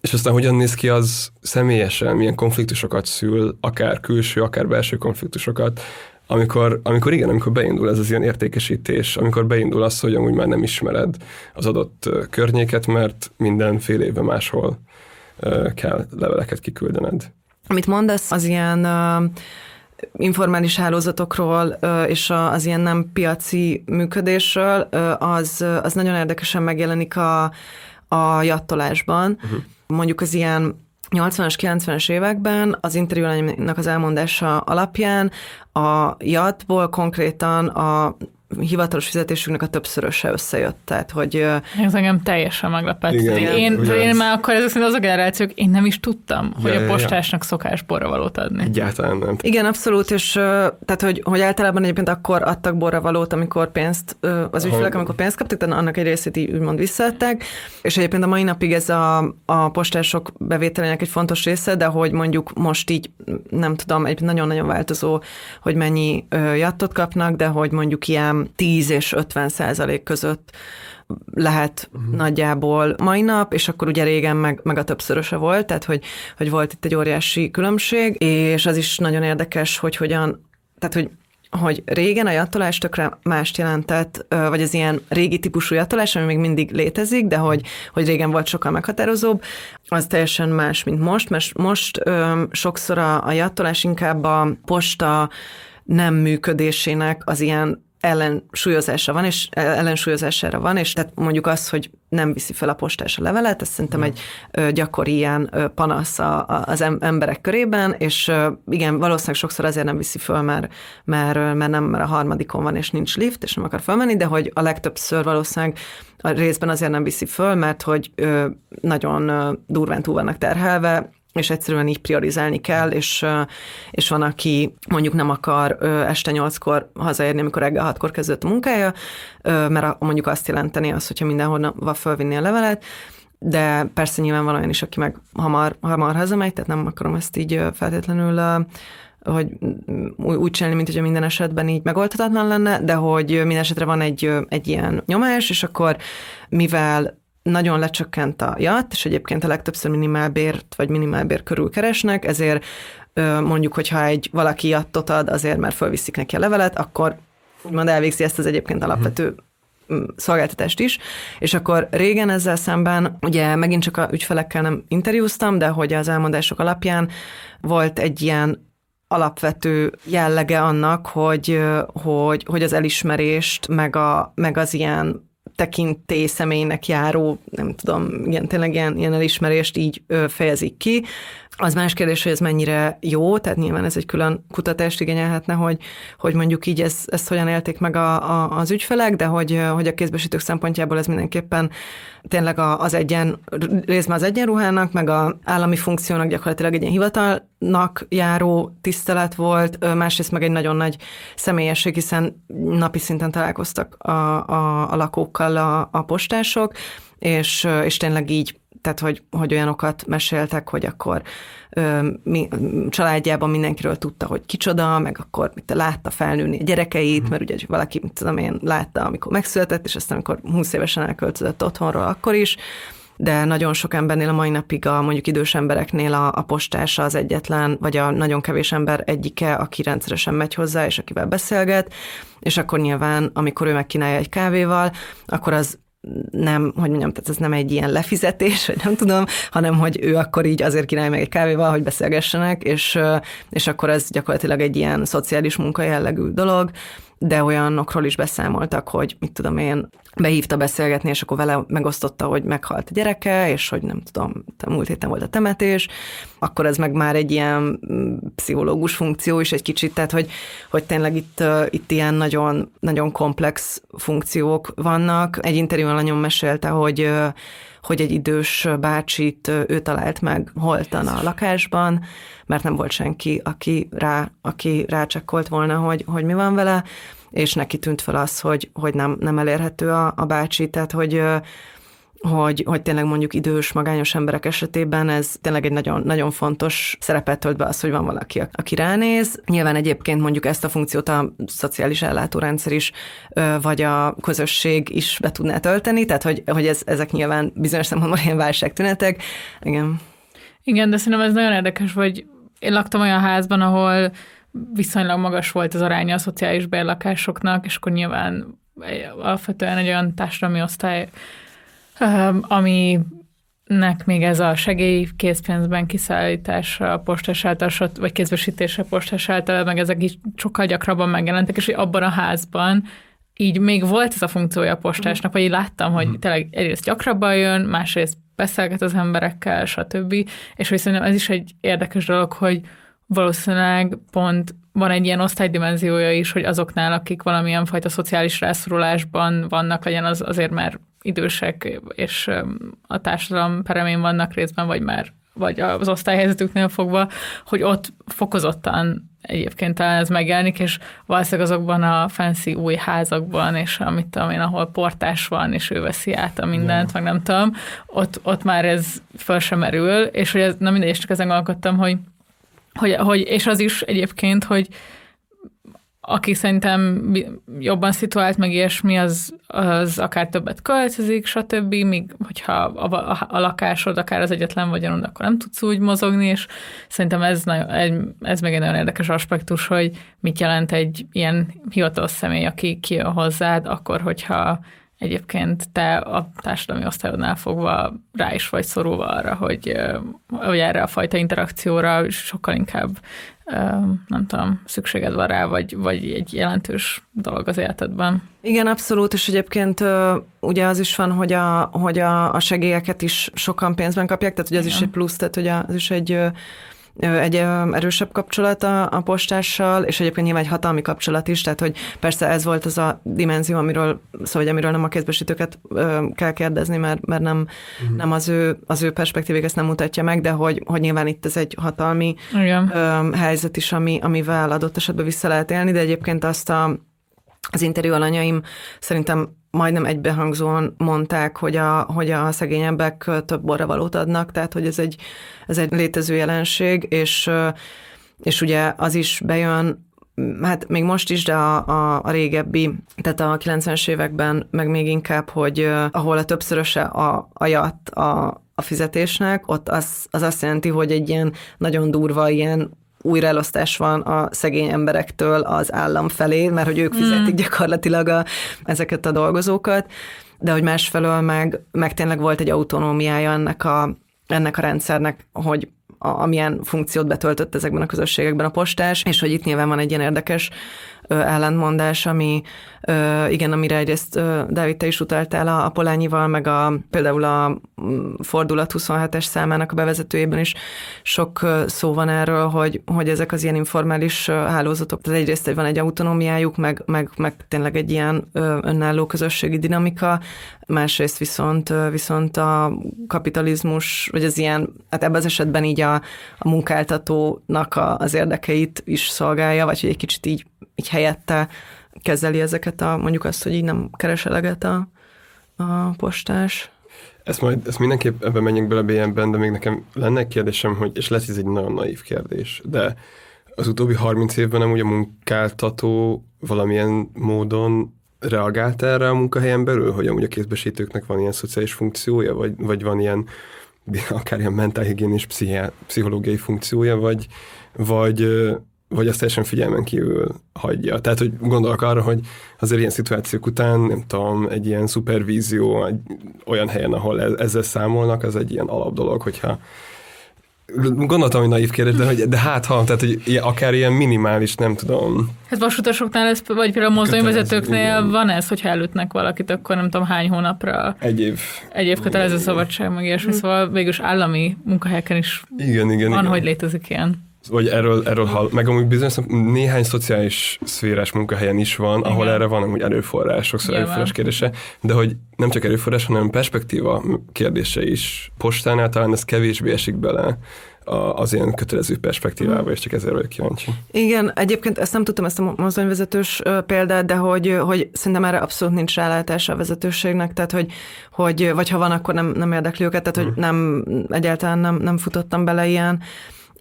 és aztán hogyan néz ki az személyesen, milyen konfliktusokat szül, akár külső, akár belső konfliktusokat, amikor, amikor igen, amikor beindul ez az ilyen értékesítés, amikor beindul az, hogy amúgy már nem ismered az adott környéket, mert minden fél évben máshol kell leveleket kiküldened. Amit mondasz, az ilyen uh informális hálózatokról és az ilyen nem piaci működésről, az, az nagyon érdekesen megjelenik a, a jattolásban. Uh-huh. Mondjuk az ilyen 80-as, 90-es években az interjúlánynak az elmondása alapján a jatból konkrétan a hivatalos fizetésünknek a többszöröse összejött. Tehát, hogy... Ez engem teljesen meglepett. Igen, én, én már akkor ezek szerint az a generációk, én nem is tudtam, hogy ja, a postásnak ja. szokás borravalót adni. Egyáltalán nem. Igen, abszolút, és tehát, hogy, hogy általában egyébként akkor adtak borravalót, amikor pénzt, az ügyfelek, amikor pénzt kaptak, tehát annak egy részét így úgymond visszaadták, és egyébként a mai napig ez a, a postások bevételének egy fontos része, de hogy mondjuk most így, nem tudom, egy nagyon-nagyon változó, hogy mennyi jattot kapnak, de hogy mondjuk ilyen 10 és 50 százalék között lehet uh-huh. nagyjából mai nap, és akkor ugye régen meg, meg a többszöröse volt, tehát hogy, hogy volt itt egy óriási különbség, és az is nagyon érdekes, hogy hogyan, tehát hogy hogy régen a jattolás tökre mást jelentett, vagy az ilyen régi típusú jattolás, ami még mindig létezik, de hogy, hogy régen volt sokkal meghatározóbb, az teljesen más, mint most, mert most ö, sokszor a, a jattolás inkább a posta nem működésének az ilyen ellensúlyozása van, és ellensúlyozására van, és tehát mondjuk az, hogy nem viszi fel a postás a levelet, ez szerintem mm. egy gyakori ilyen panasz az emberek körében, és igen, valószínűleg sokszor azért nem viszi föl, mert, mert, mert nem, mert a harmadikon van, és nincs lift, és nem akar felmenni, de hogy a legtöbbször valószínűleg a részben azért nem viszi föl, mert hogy nagyon durván túl vannak terhelve, és egyszerűen így priorizálni kell, és, és van, aki mondjuk nem akar este nyolckor hazaérni, amikor reggel hatkor kezdődött a munkája, mert mondjuk azt jelenteni az, hogyha mindenhol fölvinni a levelet, de persze nyilván van olyan is, aki meg hamar, hamar hazamegy, tehát nem akarom ezt így feltétlenül hogy úgy csinálni, mint hogyha minden esetben így megoldhatatlan lenne, de hogy minden esetre van egy, egy ilyen nyomás, és akkor mivel nagyon lecsökkent a jat, és egyébként a legtöbbször minimálbért vagy minimálbér körül keresnek, ezért mondjuk, hogyha egy valaki jattot ad azért, mert fölviszik neki a levelet, akkor úgymond elvégzi ezt az egyébként alapvető mm, szolgáltatást is, és akkor régen ezzel szemben, ugye megint csak a ügyfelekkel nem interjúztam, de hogy az elmondások alapján volt egy ilyen alapvető jellege annak, hogy, hogy, hogy az elismerést, meg, a, meg az ilyen tekintély személynek járó, nem tudom, ilyen, tényleg ilyen, ilyen elismerést így ö, fejezik ki. Az más kérdés, hogy ez mennyire jó, tehát nyilván ez egy külön kutatást igényelhetne, hogy, hogy mondjuk így ez, ezt hogyan élték meg a, a, az ügyfelek, de hogy, hogy a kézbesítők szempontjából ez mindenképpen tényleg az egyen, részben az egyenruhának, meg a állami funkciónak gyakorlatilag egy ilyen hivatalnak járó tisztelet volt, másrészt meg egy nagyon nagy személyesség, hiszen napi szinten találkoztak a, a, a lakókkal a, a postások, és, és tényleg így tehát hogy, hogy olyanokat meséltek, hogy akkor ö, mi, családjában mindenkiről tudta, hogy kicsoda, meg akkor mit látta felnőni a gyerekeit, mert ugye valaki, mit tudom én, látta, amikor megszületett, és aztán amikor 20 évesen elköltözött otthonról, akkor is, de nagyon sok embernél a mai napig a mondjuk idős embereknél a, a postása az egyetlen, vagy a nagyon kevés ember egyike, aki rendszeresen megy hozzá, és akivel beszélget, és akkor nyilván, amikor ő megkínálja egy kávéval, akkor az nem, hogy mondjam, tehát ez nem egy ilyen lefizetés, vagy nem tudom, hanem hogy ő akkor így azért kínálja meg egy kávéval, hogy beszélgessenek, és, és akkor ez gyakorlatilag egy ilyen szociális munka jellegű dolog, de olyanokról is beszámoltak, hogy mit tudom én, behívta beszélgetni, és akkor vele megosztotta, hogy meghalt a gyereke, és hogy nem tudom, múlt héten volt a temetés, akkor ez meg már egy ilyen mm, pszichológus funkció is egy kicsit, tehát hogy, hogy tényleg itt, itt ilyen nagyon, nagyon komplex funkciók vannak. Egy interjúban nagyon mesélte, hogy hogy egy idős bácsit ő talált meg holtan a lakásban, mert nem volt senki, aki, rá, aki rácsekkolt volna, hogy, hogy mi van vele, és neki tűnt fel az, hogy, hogy nem, nem elérhető a, a bácsi, tehát hogy hogy, hogy tényleg mondjuk idős, magányos emberek esetében ez tényleg egy nagyon, nagyon fontos szerepet tölt be az, hogy van valaki, aki ránéz. Nyilván egyébként mondjuk ezt a funkciót a szociális ellátórendszer is, vagy a közösség is be tudná tölteni, tehát hogy, hogy ez, ezek nyilván bizonyos szempontból ilyen válságtünetek. Igen. Igen, de szerintem ez nagyon érdekes, hogy én laktam olyan házban, ahol viszonylag magas volt az aránya a szociális bérlakásoknak, és akkor nyilván alapvetően egy olyan társadalmi osztály, ami nek még ez a segély készpénzben kiszállítása, postás által, vagy kézbesítése postás által, meg ezek is sokkal gyakrabban megjelentek, és hogy abban a házban így még volt ez a funkciója a postásnak, vagy így láttam, hogy tényleg egyrészt gyakrabban jön, másrészt beszélget az emberekkel, stb. És hogy szerintem ez is egy érdekes dolog, hogy valószínűleg pont van egy ilyen osztálydimenziója is, hogy azoknál, akik valamilyen fajta szociális rászorulásban vannak, legyen az azért, mert idősek és a társadalom peremén vannak részben, vagy már vagy az osztályhelyzetüknél fogva, hogy ott fokozottan egyébként ez megjelenik, és valószínűleg azokban a fancy új házakban, és amit tudom én, ahol portás van, és ő veszi át a mindent, yeah. meg nem tudom, ott, ott már ez föl sem merül, és hogy ez, na mindegy, és csak ezen gondolkodtam, hogy hogy, hogy, és az is egyébként, hogy aki szerintem jobban szituált, meg ilyesmi, az, az akár többet költözik, stb., míg hogyha a, a, a lakásod akár az egyetlen vagyonod, akkor nem tudsz úgy mozogni, és szerintem ez, nagyon, ez még egy nagyon érdekes aspektus, hogy mit jelent egy ilyen hivatalos személy, aki kijön hozzád, akkor, hogyha egyébként te a társadalmi osztályodnál fogva rá is vagy szorulva arra, hogy, hogy erre a fajta interakcióra sokkal inkább nem tudom, szükséged van rá, vagy, vagy egy jelentős dolog az életedben. Igen, abszolút, és egyébként ugye az is van, hogy a, hogy a, a segélyeket is sokan pénzben kapják, tehát hogy az Igen. is egy plusz, tehát hogy az is egy egy erősebb kapcsolat a, a postással, és egyébként nyilván egy hatalmi kapcsolat is, tehát hogy persze ez volt az a dimenzió, amiről, szóval, amiről nem a kézbesítőket kell kérdezni, mert, mert nem, uh-huh. nem az, ő, az ő perspektívik ezt nem mutatja meg, de hogy, hogy nyilván itt ez egy hatalmi Igen. helyzet is, ami, amivel adott esetben vissza lehet élni, de egyébként azt a az interjú alanyaim szerintem majdnem egybehangzóan mondták, hogy a, hogy a szegényebbek több borravalót adnak, tehát hogy ez egy, ez egy létező jelenség, és, és ugye az is bejön, hát még most is, de a, a, a régebbi, tehát a 90-es években meg még inkább, hogy ahol a többszöröse a, a jat a, a fizetésnek, ott az, az azt jelenti, hogy egy ilyen nagyon durva ilyen újraelosztás van a szegény emberektől az állam felé, mert hogy ők fizetik gyakorlatilag a, ezeket a dolgozókat, de hogy másfelől meg, meg tényleg volt egy autonómiája ennek a, ennek a rendszernek, hogy a, amilyen funkciót betöltött ezekben a közösségekben a postás, és hogy itt nyilván van egy ilyen érdekes ellentmondás, ami igen, amire egyrészt Dávid, te is utaltál a, Polányival, meg a, például a mm, Fordulat 27-es számának a bevezetőjében is sok szó van erről, hogy, hogy ezek az ilyen informális hálózatok, tehát egyrészt hogy van egy autonómiájuk, meg, meg, meg tényleg egy ilyen önálló közösségi dinamika, másrészt viszont, viszont a kapitalizmus, vagy az ilyen, hát ebben az esetben így a, a munkáltatónak a, az érdekeit is szolgálja, vagy hogy egy kicsit így, így helyette kezeli ezeket a, mondjuk azt, hogy így nem keres eleget a, a postás. Ezt majd, ezt mindenképp ebben menjünk bele BM-ben, de még nekem lenne egy kérdésem, hogy, és lesz ez egy nagyon naív kérdés, de az utóbbi 30 évben nem úgy a munkáltató valamilyen módon reagált erre a munkahelyen belül, hogy amúgy a kézbesítőknek van ilyen szociális funkciója, vagy, vagy van ilyen akár ilyen mentálhigiénis pszichológiai funkciója, vagy, vagy, vagy azt teljesen figyelmen kívül hagyja. Tehát, hogy gondolok arra, hogy azért ilyen szituációk után, nem tudom, egy ilyen szupervízió egy olyan helyen, ahol e-, ezzel számolnak, az egy ilyen alap dolog, hogyha Gondoltam, hogy naív kérdés, de, hogy, de hát ha, tehát hogy akár ilyen minimális, nem tudom. Hát vasutasoknál ez, vagy például a mozdonyvezetőknél van ez, hogyha elütnek valakit, akkor nem tudom hány hónapra. Egy év. Egy év kötelező szabadság, meg ilyesmi, szóval végülis állami munkahelyeken is igen, igen, van, igen. hogy létezik ilyen. Vagy erről, erről hall, meg amúgy bizonyos néhány szociális szférás munkahelyen is van, Igen. ahol erre van amúgy erőforrás, sokszor Nyilván. erőforrás kérdése, de hogy nem csak erőforrás, hanem perspektíva kérdése is. Postánál talán ez kevésbé esik bele az ilyen kötelező perspektívába, és csak ezért vagyok kíváncsi. Igen, egyébként ezt nem tudtam, ezt a mozdonyvezetős példát, de hogy, hogy szerintem erre abszolút nincs rálátása a vezetőségnek, tehát hogy, hogy vagy ha van, akkor nem, nem érdekli őket, tehát hogy nem, egyáltalán nem, nem futottam bele ilyen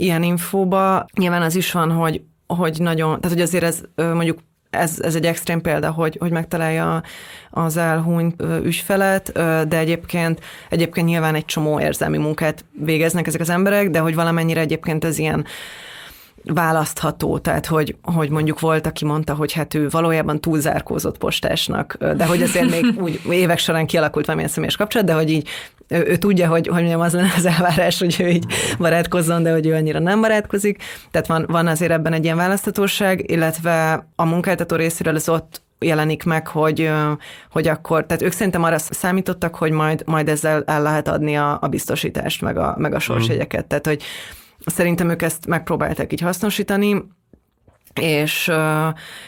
ilyen infóba. Nyilván az is van, hogy, hogy nagyon, tehát hogy azért ez mondjuk ez, ez egy extrém példa, hogy, hogy megtalálja az elhunyt ügyfelet, de egyébként, egyébként nyilván egy csomó érzelmi munkát végeznek ezek az emberek, de hogy valamennyire egyébként ez ilyen választható, tehát hogy, hogy mondjuk volt, aki mondta, hogy hát ő valójában túlzárkózott postásnak, de hogy azért még úgy évek során kialakult valamilyen személyes kapcsolat, de hogy így ő, ő tudja, hogy, hogy mondjam, az lenne az elvárás, hogy ő így barátkozzon, de hogy ő annyira nem barátkozik. Tehát van, van azért ebben egy ilyen választatóság, illetve a munkáltató részéről az ott jelenik meg, hogy, hogy akkor, tehát ők szerintem arra számítottak, hogy majd, majd ezzel el lehet adni a, a biztosítást, meg a, meg a sorsjegyeket. Tehát, hogy Szerintem ők ezt megpróbálták így hasznosítani, és,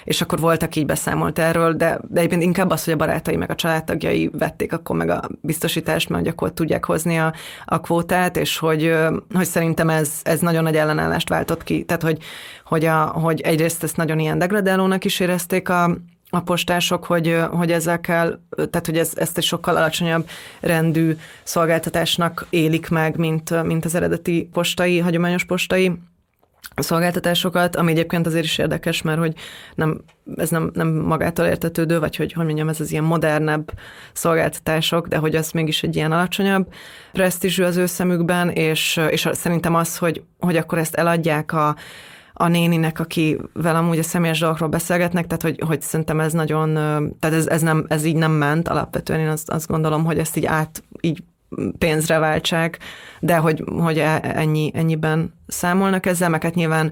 és akkor voltak így beszámolt erről, de, de egyébként inkább az, hogy a barátai meg a családtagjai vették akkor meg a biztosítást, mert akkor tudják hozni a, a kvótát, és hogy, hogy szerintem ez, ez nagyon nagy ellenállást váltott ki. Tehát, hogy, hogy, a, hogy egyrészt ezt nagyon ilyen degradálónak is érezték a, a postások, hogy, hogy ezzel kell, tehát hogy ez, ezt egy sokkal alacsonyabb rendű szolgáltatásnak élik meg, mint, mint az eredeti postai, hagyományos postai szolgáltatásokat, ami egyébként azért is érdekes, mert hogy nem, ez nem, nem magától értetődő, vagy hogy, hogy mondjam, ez az ilyen modernebb szolgáltatások, de hogy az mégis egy ilyen alacsonyabb presztízsű az ő szemükben, és, és szerintem az, hogy, hogy akkor ezt eladják a, a néninek, akivel amúgy a személyes dolgokról beszélgetnek, tehát hogy, hogy szerintem ez nagyon, tehát ez, ez, nem, ez így nem ment alapvetően, én azt, azt gondolom, hogy ezt így át, így pénzre váltsák, de hogy, hogy e, ennyi, ennyiben számolnak ezzel, meg hát nyilván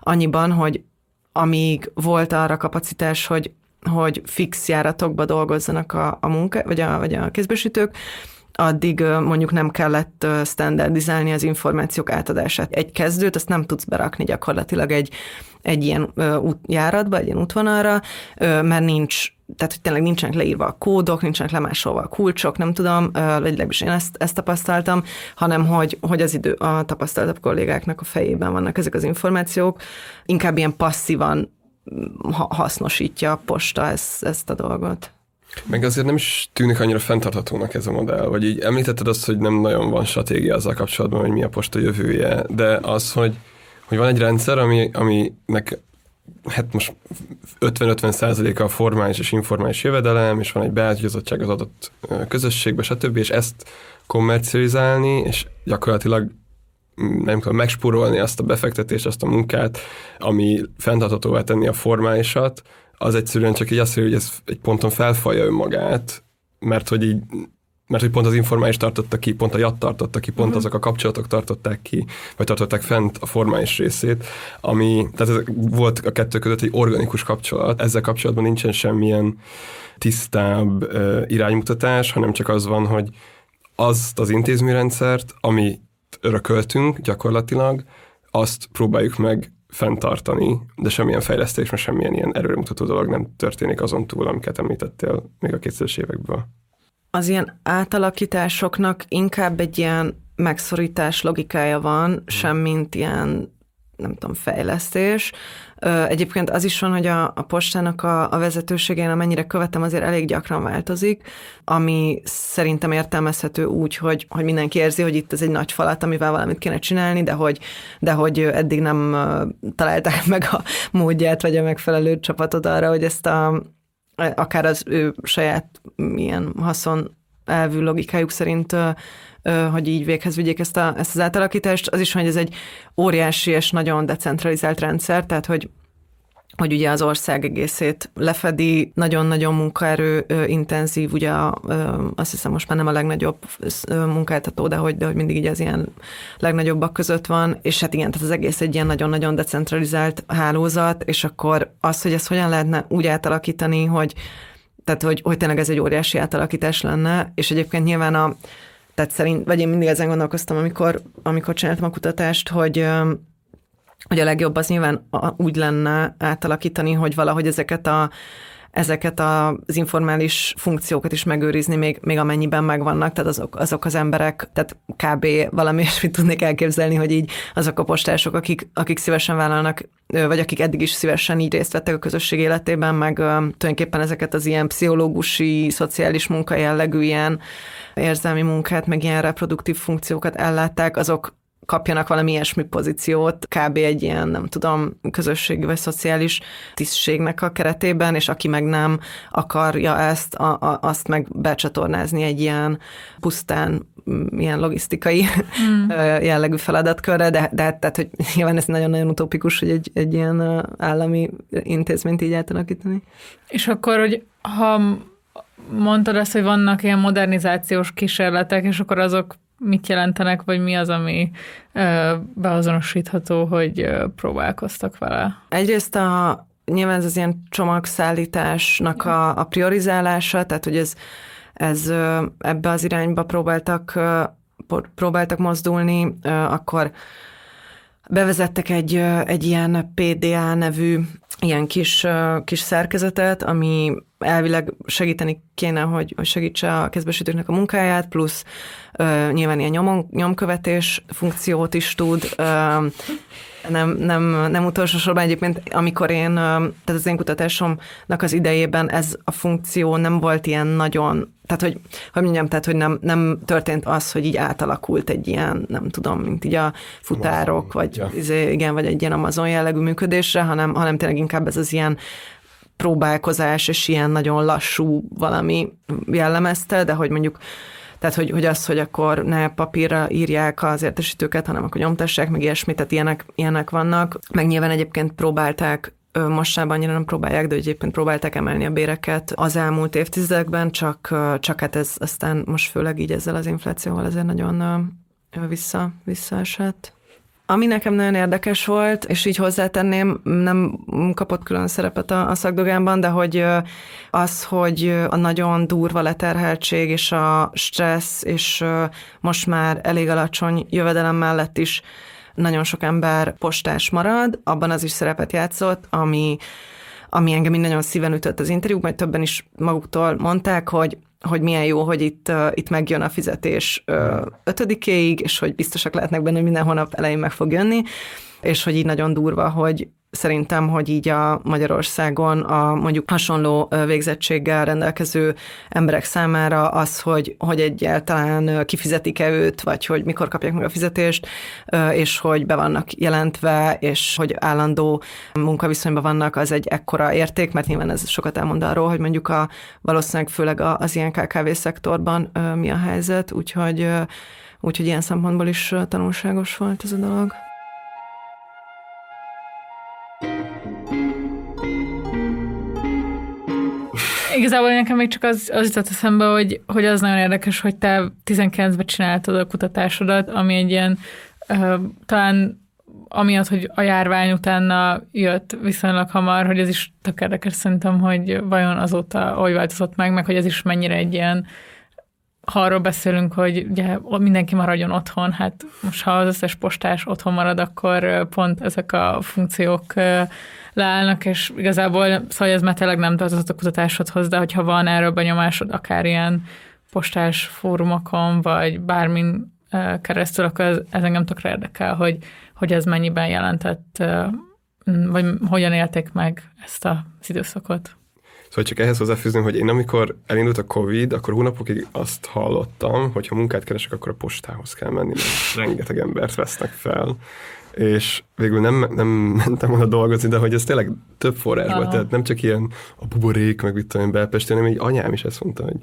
annyiban, hogy amíg volt arra kapacitás, hogy, hogy fix járatokba dolgozzanak a, a munka, vagy a, vagy a kézbesítők, addig mondjuk nem kellett standardizálni az információk átadását. Egy kezdőt azt nem tudsz berakni gyakorlatilag egy, egy ilyen járatba, egy ilyen útvonalra, mert nincs tehát hogy tényleg nincsenek leírva a kódok, nincsenek lemásolva a kulcsok, nem tudom, legalábbis én ezt, ezt tapasztaltam, hanem hogy, hogy az idő a tapasztaltabb kollégáknak a fejében vannak ezek az információk, inkább ilyen passzívan hasznosítja a posta ezt, ezt a dolgot. Meg azért nem is tűnik annyira fenntarthatónak ez a modell, vagy így említetted azt, hogy nem nagyon van stratégia azzal kapcsolatban, hogy mi a posta jövője, de az, hogy, hogy van egy rendszer, ami, aminek hát most 50-50 százaléka a formális és informális jövedelem, és van egy beágyazottság az adott közösségbe, stb., és ezt kommercializálni, és gyakorlatilag mm, nem tudom, megspórolni azt a befektetést, azt a munkát, ami fenntartatóvá tenni a formálisat, az egyszerűen csak így azt hogy ez egy ponton felfalja önmagát, mert hogy így mert hogy pont az informális tartotta ki, pont a jat tartotta ki, pont uh-huh. azok a kapcsolatok tartották ki, vagy tartották fent a formális részét, ami, tehát ez volt a kettő között egy organikus kapcsolat, ezzel kapcsolatban nincsen semmilyen tisztább uh, iránymutatás, hanem csak az van, hogy azt az intézményrendszert, ami örököltünk gyakorlatilag, azt próbáljuk meg fenntartani, de semmilyen fejlesztés, mert semmilyen ilyen erőremutató dolog nem történik azon túl, amiket említettél még a 2000-es évekből az ilyen átalakításoknak inkább egy ilyen megszorítás logikája van, hmm. sem mint ilyen nem tudom, fejlesztés. Egyébként az is van, hogy a, a postának a, a vezetőségén, amennyire követem, azért elég gyakran változik, ami szerintem értelmezhető úgy, hogy, hogy mindenki érzi, hogy itt ez egy nagy falat, amivel valamit kéne csinálni, de hogy, de hogy eddig nem találták meg a módját, vagy a megfelelő csapatot arra, hogy ezt a, akár az ő saját milyen haszon elvű logikájuk szerint, hogy így véghez vigyék ezt, a, ezt az átalakítást. Az is, hogy ez egy óriási és nagyon decentralizált rendszer, tehát hogy hogy ugye az ország egészét lefedi, nagyon-nagyon munkaerő intenzív, ugye azt hiszem most már nem a legnagyobb munkáltató, de hogy, de hogy mindig így az ilyen legnagyobbak között van, és hát igen, tehát az egész egy ilyen nagyon-nagyon decentralizált hálózat, és akkor az, hogy ezt hogyan lehetne úgy átalakítani, hogy tehát hogy, hogy tényleg ez egy óriási átalakítás lenne, és egyébként nyilván a, tehát szerint, vagy én mindig ezen gondolkoztam, amikor, amikor csináltam a kutatást, hogy hogy a legjobb az nyilván úgy lenne átalakítani, hogy valahogy ezeket a ezeket az informális funkciókat is megőrizni, még, még amennyiben megvannak, tehát azok, azok az emberek, tehát kb. valami ilyesmit tudnék elképzelni, hogy így azok a postások, akik, akik szívesen vállalnak, vagy akik eddig is szívesen így részt vettek a közösség életében, meg tulajdonképpen ezeket az ilyen pszichológusi, szociális munka jellegű ilyen érzelmi munkát, meg ilyen reproduktív funkciókat ellátták, azok kapjanak valami ilyesmi pozíciót, kb. egy ilyen, nem tudom, közösségi vagy szociális tisztségnek a keretében, és aki meg nem akarja ezt, a, a, azt meg becsatornázni egy ilyen pusztán mm, ilyen logisztikai mm. jellegű feladatkörre, de, de tehát, hogy nyilván ez nagyon-nagyon utópikus, hogy egy, egy ilyen állami intézményt így átalakítani. És akkor, hogy ha mondtad azt, hogy vannak ilyen modernizációs kísérletek, és akkor azok mit jelentenek, vagy mi az, ami beazonosítható, hogy próbálkoztak vele? Egyrészt a, nyilván ez az ilyen csomagszállításnak a, a priorizálása, tehát hogy ez, ez ebbe az irányba próbáltak, próbáltak mozdulni, akkor bevezettek egy, egy ilyen PDA nevű ilyen kis, kis szerkezetet, ami elvileg segíteni kéne, hogy, hogy segítse a kezdbesítőknek a munkáját, plusz uh, nyilván ilyen nyomon, nyomkövetés funkciót is tud. Uh, nem, nem, nem utolsó sorban egyébként, amikor én, tehát az én kutatásomnak az idejében ez a funkció nem volt ilyen nagyon, tehát hogy, hogy mondjam, tehát hogy nem, nem történt az, hogy így átalakult egy ilyen, nem tudom, mint így a futárok, Amazon, vagy ja. Izé, igen, vagy egy ilyen Amazon jellegű működésre, hanem, hanem tényleg inkább ez az ilyen próbálkozás, és ilyen nagyon lassú valami jellemezte, de hogy mondjuk tehát, hogy, hogy az, hogy akkor ne papírra írják az értesítőket, hanem akkor nyomtassák, meg ilyesmit, tehát ilyenek, ilyenek vannak. Meg nyilván egyébként próbálták most sem annyira nem próbálják, de egyébként próbálták emelni a béreket az elmúlt évtizedekben, csak, csak hát ez aztán most főleg így ezzel az inflációval ezért nagyon vissza, visszaesett. Ami nekem nagyon érdekes volt, és így hozzátenném, nem kapott külön szerepet a, a szakdogánban, de hogy az, hogy a nagyon durva leterheltség és a stressz, és most már elég alacsony jövedelem mellett is nagyon sok ember postás marad, abban az is szerepet játszott, ami ami engem nagyon szíven ütött az interjúban, majd többen is maguktól mondták, hogy hogy milyen jó, hogy itt, uh, itt megjön a fizetés uh, ötödikéig, és hogy biztosak lehetnek benne, hogy minden hónap elején meg fog jönni, és hogy így nagyon durva, hogy szerintem, hogy így a Magyarországon a mondjuk hasonló végzettséggel rendelkező emberek számára az, hogy, hogy egyáltalán kifizetik-e őt, vagy hogy mikor kapják meg a fizetést, és hogy be vannak jelentve, és hogy állandó munkaviszonyban vannak, az egy ekkora érték, mert nyilván ez sokat elmond arról, hogy mondjuk a valószínűleg főleg az ilyen KKV szektorban mi a helyzet, úgyhogy úgyhogy ilyen szempontból is tanulságos volt ez a dolog. Igazából nekem még csak az, az jutott eszembe, hogy, hogy az nagyon érdekes, hogy te 19-ben csináltad a kutatásodat, ami egy ilyen uh, talán amiatt, hogy a járvány utána jött viszonylag hamar, hogy ez is tök érdekes szerintem, hogy vajon azóta hogy változott meg, meg hogy ez is mennyire egy ilyen ha arról beszélünk, hogy ugye mindenki maradjon otthon, hát most ha az összes postás otthon marad, akkor pont ezek a funkciók leállnak, és igazából szóval ez már tényleg nem tartozott a kutatásodhoz, de hogyha van erről benyomásod, akár ilyen postás fórumokon, vagy bármin keresztül, akkor ez, ez engem tökre érdekel, hogy, hogy ez mennyiben jelentett, vagy hogyan élték meg ezt az időszakot. Szóval csak ehhez hozzáfűzném, hogy én amikor elindult a Covid, akkor hónapokig azt hallottam, hogy ha munkát keresek, akkor a postához kell menni, mert rengeteg embert vesznek fel. És végül nem, nem mentem volna dolgozni, de hogy ez tényleg több forrás volt, tehát nem csak ilyen a buborék, meg mit tudom én Belpesti, hanem így anyám is ezt mondta, hogy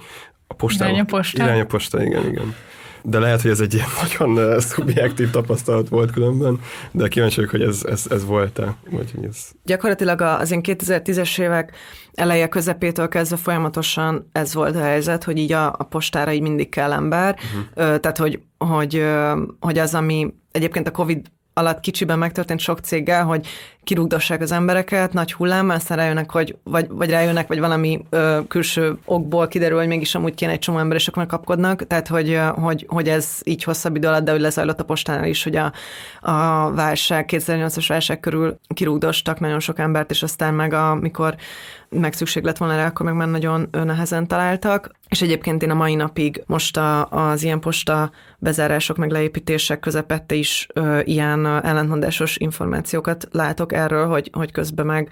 a postá. Irány a posta. Irány a posta, igen, igen. De lehet, hogy ez egy ilyen nagyon uh, szubjektív tapasztalat volt különben, de kíváncsi vagyok, hogy ez, ez, ez volt-e. Vagy, hogy ez... Gyakorlatilag az én 2010-es évek eleje közepétől kezdve folyamatosan ez volt a helyzet, hogy így a, a postára így mindig kell ember. Uh-huh. Tehát, hogy, hogy, hogy az, ami egyébként a Covid alatt kicsiben megtörtént sok céggel, hogy kirúgdossák az embereket nagy hullám, aztán rájönnek, hogy vagy, vagy rájönnek, vagy valami ö, külső okból kiderül, hogy mégis amúgy kéne egy csomó ember, és akkor kapkodnak. Tehát, hogy, hogy, hogy ez így hosszabb idő alatt, de hogy lezajlott a postánál is, hogy a, a válság, 2008-as válság körül kirúgdostak nagyon sok embert, és aztán meg amikor meg szükség lett volna rá, akkor meg már nagyon nehezen találtak. És egyébként én a mai napig most a, az ilyen posta bezárások, meg leépítések közepette is ö, ilyen ellentmondásos információkat látok erről, hogy, hogy közben meg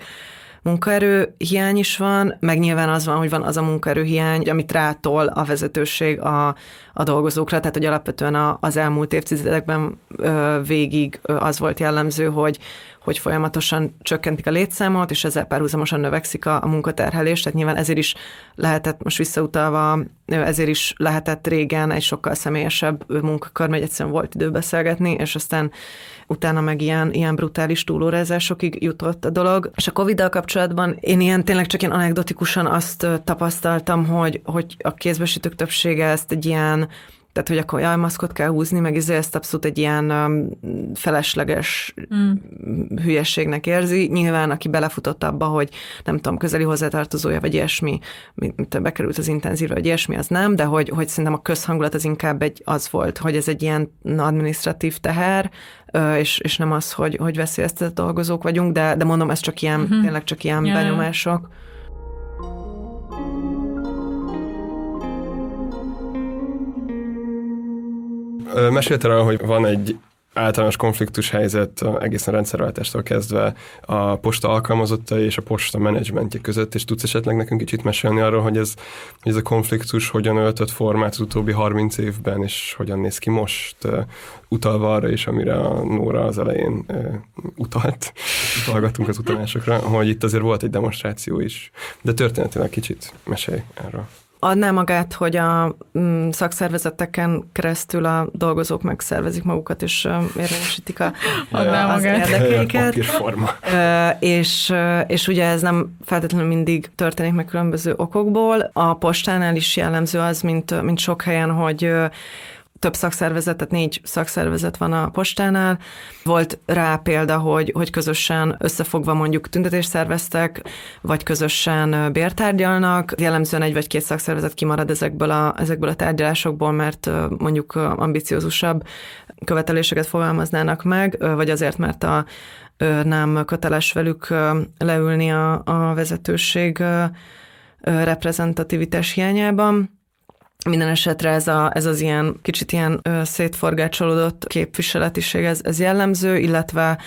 munkaerő hiány is van, meg nyilván az van, hogy van az a munkaerő hiány, amit rátol a vezetőség a, a dolgozókra, tehát hogy alapvetően a, az elmúlt évtizedekben ö, végig ö, az volt jellemző, hogy, hogy folyamatosan csökkentik a létszámot, és ezzel párhuzamosan növekszik a, a munkaterhelés, tehát nyilván ezért is lehetett, most visszautalva, ezért is lehetett régen egy sokkal személyesebb munkakör, mert egyszerűen volt idő beszélgetni, és aztán utána meg ilyen, ilyen brutális túlórázásokig jutott a dolog. És a Covid-dal kapcsolatban én ilyen tényleg csak ilyen anekdotikusan azt tapasztaltam, hogy, hogy a kézbesítők többsége ezt egy ilyen tehát, hogy akkor jaj, maszkot kell húzni, meg izé ezt abszolút egy ilyen um, felesleges mm. hülyességnek érzi. Nyilván, aki belefutott abba, hogy nem tudom, közeli hozzátartozója, vagy ilyesmi, mint bekerült az intenzívre, vagy ilyesmi, az nem, de hogy, hogy szerintem a közhangulat az inkább egy, az volt, hogy ez egy ilyen administratív teher, és, és nem az, hogy, hogy veszélyeztetett dolgozók vagyunk, de, de mondom, ez csak ilyen, mm-hmm. tényleg csak ilyen yeah. benyomások. Meséltél arra, hogy van egy általános konfliktus helyzet egészen rendszerváltástól kezdve a posta alkalmazottai és a posta menedzsmentje között, és tudsz esetleg nekünk kicsit mesélni arról, hogy ez, hogy ez a konfliktus hogyan öltött formát az utóbbi 30 évben, és hogyan néz ki most, utalva arra is, amire a Nóra az elején utalt, utalgattunk az utalásokra, hogy itt azért volt egy demonstráció is, de történetileg kicsit mesélj erről adná magát, hogy a mm, szakszervezeteken keresztül a dolgozók megszervezik magukat, és érvényesítik a, adná az magát. érdekeiket. és, és ugye ez nem feltétlenül mindig történik meg különböző okokból. A postánál is jellemző az, mint, mint sok helyen, hogy több szakszervezet, tehát négy szakszervezet van a postánál. Volt rá példa, hogy, hogy közösen összefogva mondjuk tüntetést szerveztek, vagy közösen bértárgyalnak. Jellemzően egy vagy két szakszervezet kimarad ezekből a, ezekből a tárgyalásokból, mert mondjuk ambiciózusabb követeléseket fogalmaznának meg, vagy azért, mert a, nem köteles velük leülni a, a vezetőség reprezentativitás hiányában. Minden esetre ez, a, ez az ilyen kicsit ilyen ö, szétforgácsolódott képviseletiség, ez, ez jellemző, illetve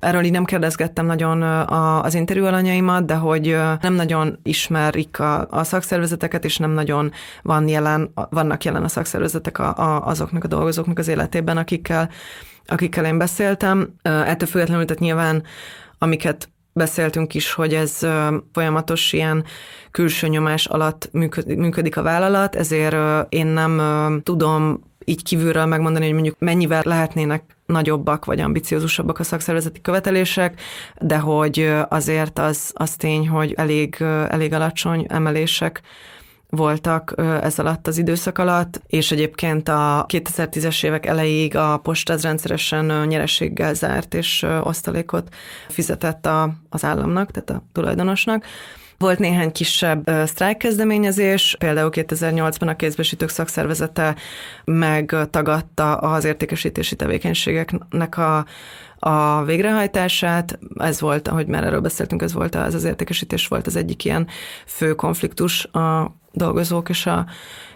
Erről így nem kérdezgettem nagyon a, az interjú alanyaimat, de hogy nem nagyon ismerik a, a szakszervezeteket, és nem nagyon van jelen, vannak jelen a szakszervezetek a, a, azoknak a dolgozóknak az életében, akikkel, akikkel én beszéltem. Ettől függetlenül, tehát nyilván amiket beszéltünk is, hogy ez folyamatos ilyen külső nyomás alatt működik a vállalat, ezért én nem tudom így kívülről megmondani, hogy mondjuk mennyivel lehetnének nagyobbak vagy ambiciózusabbak a szakszervezeti követelések, de hogy azért az, az tény, hogy elég, elég alacsony emelések voltak ez alatt az időszak alatt, és egyébként a 2010-es évek elejéig a posta az rendszeresen nyereséggel zárt, és osztalékot fizetett a, az államnak, tehát a tulajdonosnak. Volt néhány kisebb sztrájkkezdeményezés, például 2008-ban a kézbesítők szakszervezete megtagadta az értékesítési tevékenységeknek a a végrehajtását. Ez volt, ahogy már erről beszéltünk, ez volt az, az értékesítés volt az egyik ilyen fő konfliktus a dolgozók és a,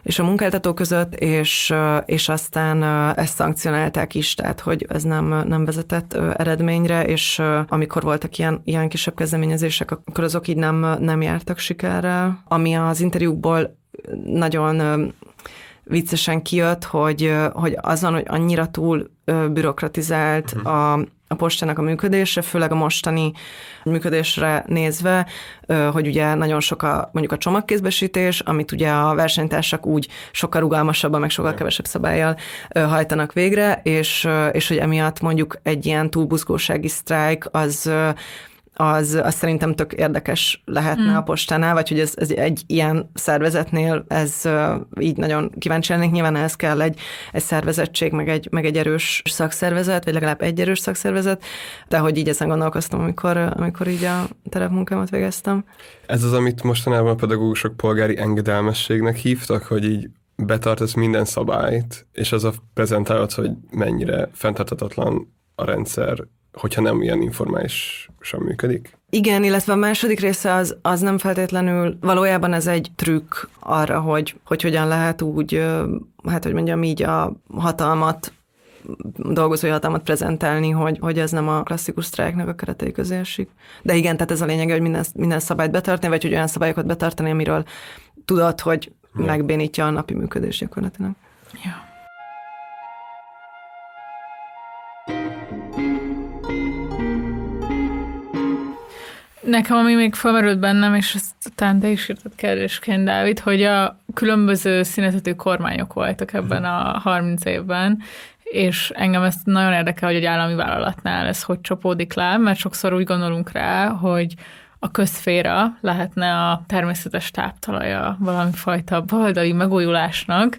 és a munkáltató között, és, és aztán ezt szankcionálták is, tehát hogy ez nem, nem vezetett eredményre, és amikor voltak ilyen, ilyen kisebb kezdeményezések, akkor azok így nem, nem jártak sikerrel. Ami az interjúkból nagyon viccesen kijött, hogy, hogy azon, hogy annyira túl bürokratizált uh-huh. a, a postának a működése, főleg a mostani működésre nézve, hogy ugye nagyon sok a, mondjuk a csomagkézbesítés, amit ugye a versenytársak úgy sokkal rugalmasabban, meg sokkal kevesebb szabályjal hajtanak végre, és, és hogy emiatt mondjuk egy ilyen túlbuzgósági sztrájk az az, az szerintem tök érdekes lehetne mm. a postánál, vagy hogy ez, ez egy ilyen szervezetnél ez így nagyon kíváncsi lennék. Nyilván ehhez kell egy, egy szervezettség, meg egy, meg egy erős szakszervezet, vagy legalább egy erős szakszervezet, de hogy így ezen gondolkoztam, amikor, amikor így a terepmunkámat végeztem. Ez az, amit mostanában a pedagógusok polgári engedelmességnek hívtak, hogy így betartasz minden szabályt, és az a prezentálod, hogy mennyire fenntartatatlan a rendszer hogyha nem ilyen informálisan működik? Igen, illetve a második része az, az nem feltétlenül, valójában ez egy trükk arra, hogy, hogy hogyan lehet úgy, hát hogy mondjam így a hatalmat dolgozói hatalmat prezentálni, hogy, hogy ez nem a klasszikus sztrájknak a keretei közé esik. De igen, tehát ez a lényeg, hogy minden, minden szabályt betartani, vagy hogy olyan szabályokat betartani, amiről tudod, hogy megbénítja a napi működés gyakorlatilag. Ja. Nekem, ami még felmerült bennem, és ezt talán te is írtad kérdésként, Dávid, hogy a különböző színezetű kormányok voltak ebben a 30 évben, és engem ezt nagyon érdekel, hogy egy állami vállalatnál ez hogy csapódik le, mert sokszor úgy gondolunk rá, hogy a közféra lehetne a természetes táptalaja valami fajta baloldali megújulásnak,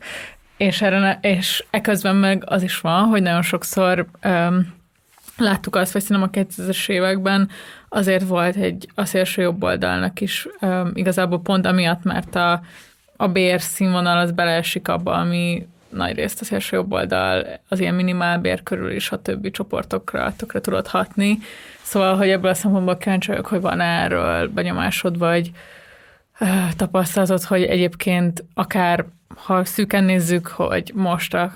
és, erre, és eközben meg az is van, hogy nagyon sokszor um, láttuk azt, hogy a 2000-es években azért volt egy a szélső jobb oldalnak is um, igazából pont amiatt, mert a, a bér színvonal az beleesik abba, ami nagy részt a szélső jobb oldal az ilyen minimálbér körül is a többi csoportokra tökre tudott hatni. Szóval, hogy ebből a szempontból kíváncsi vagyok, hogy van erről benyomásod, vagy uh, tapasztalatod, hogy egyébként akár ha szűken nézzük, hogy most a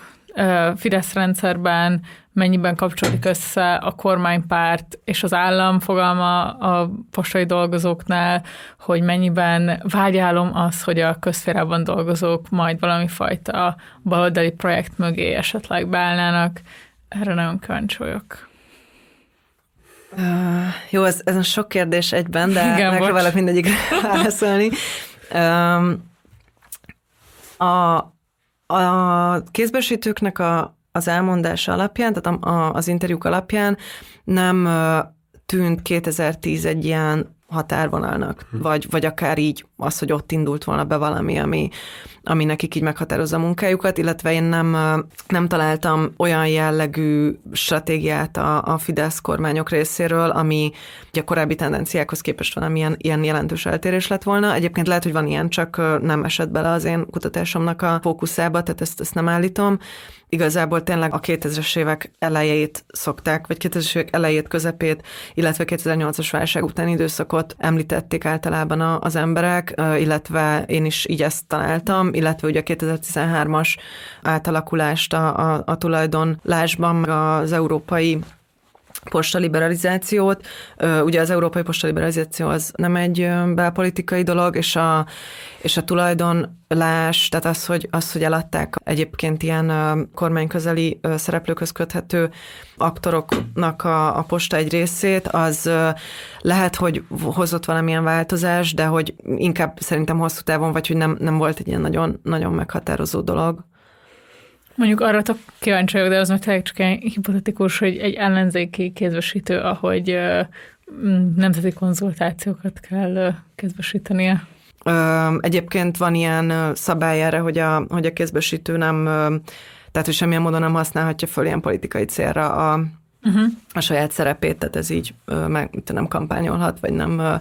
Fidesz rendszerben mennyiben kapcsolódik össze a kormánypárt és az állam fogalma a postai dolgozóknál, hogy mennyiben vágyálom az, hogy a közférában dolgozók majd valami fajta baloldali projekt mögé esetleg beállnának. Erre nagyon kíváncsi vagyok. Uh, jó, ez, ez a sok kérdés egyben, de Igen, megpróbálok mindegyikre válaszolni. Um, a, a kézbesítőknek a, az elmondása alapján, tehát a, a, az interjúk alapján nem tűnt 2010 egy ilyen határvonalnak, hm. vagy, vagy akár így az, hogy ott indult volna be valami, ami, ami nekik így meghatározza a munkájukat, illetve én nem, nem találtam olyan jellegű stratégiát a, a Fidesz kormányok részéről, ami a korábbi tendenciákhoz képest van, ilyen, ilyen jelentős eltérés lett volna. Egyébként lehet, hogy van ilyen, csak nem esett bele az én kutatásomnak a fókuszába, tehát ezt, ezt nem állítom igazából tényleg a 2000-es évek elejét szokták, vagy 2000-es évek elejét, közepét, illetve 2008-as válság utáni időszakot említették általában az emberek, illetve én is így ezt találtam, illetve ugye a 2013-as átalakulást a, a, a tulajdonlásban, az európai postaliberalizációt. Ugye az európai postaliberalizáció az nem egy belpolitikai dolog, és a, és a tulajdonlás, tehát az, hogy, az, hogy eladták egyébként ilyen kormányközeli szereplőkhöz köthető aktoroknak a, a posta egy részét, az lehet, hogy hozott valamilyen változás, de hogy inkább szerintem hosszú távon, vagy hogy nem, nem volt egy ilyen nagyon, nagyon meghatározó dolog. Mondjuk arra tök kíváncsi vagyok, de az meg tényleg csak egy hipotetikus, hogy egy ellenzéki kézbesítő, ahogy m, nemzeti konzultációkat kell ö, kézbesítenie. Egyébként van ilyen szabály erre, hogy a, hogy a kézbesítő nem, tehát hogy semmilyen módon nem használhatja föl ilyen politikai célra a, uh-huh. a saját szerepét, tehát ez így meg nem kampányolhat, vagy nem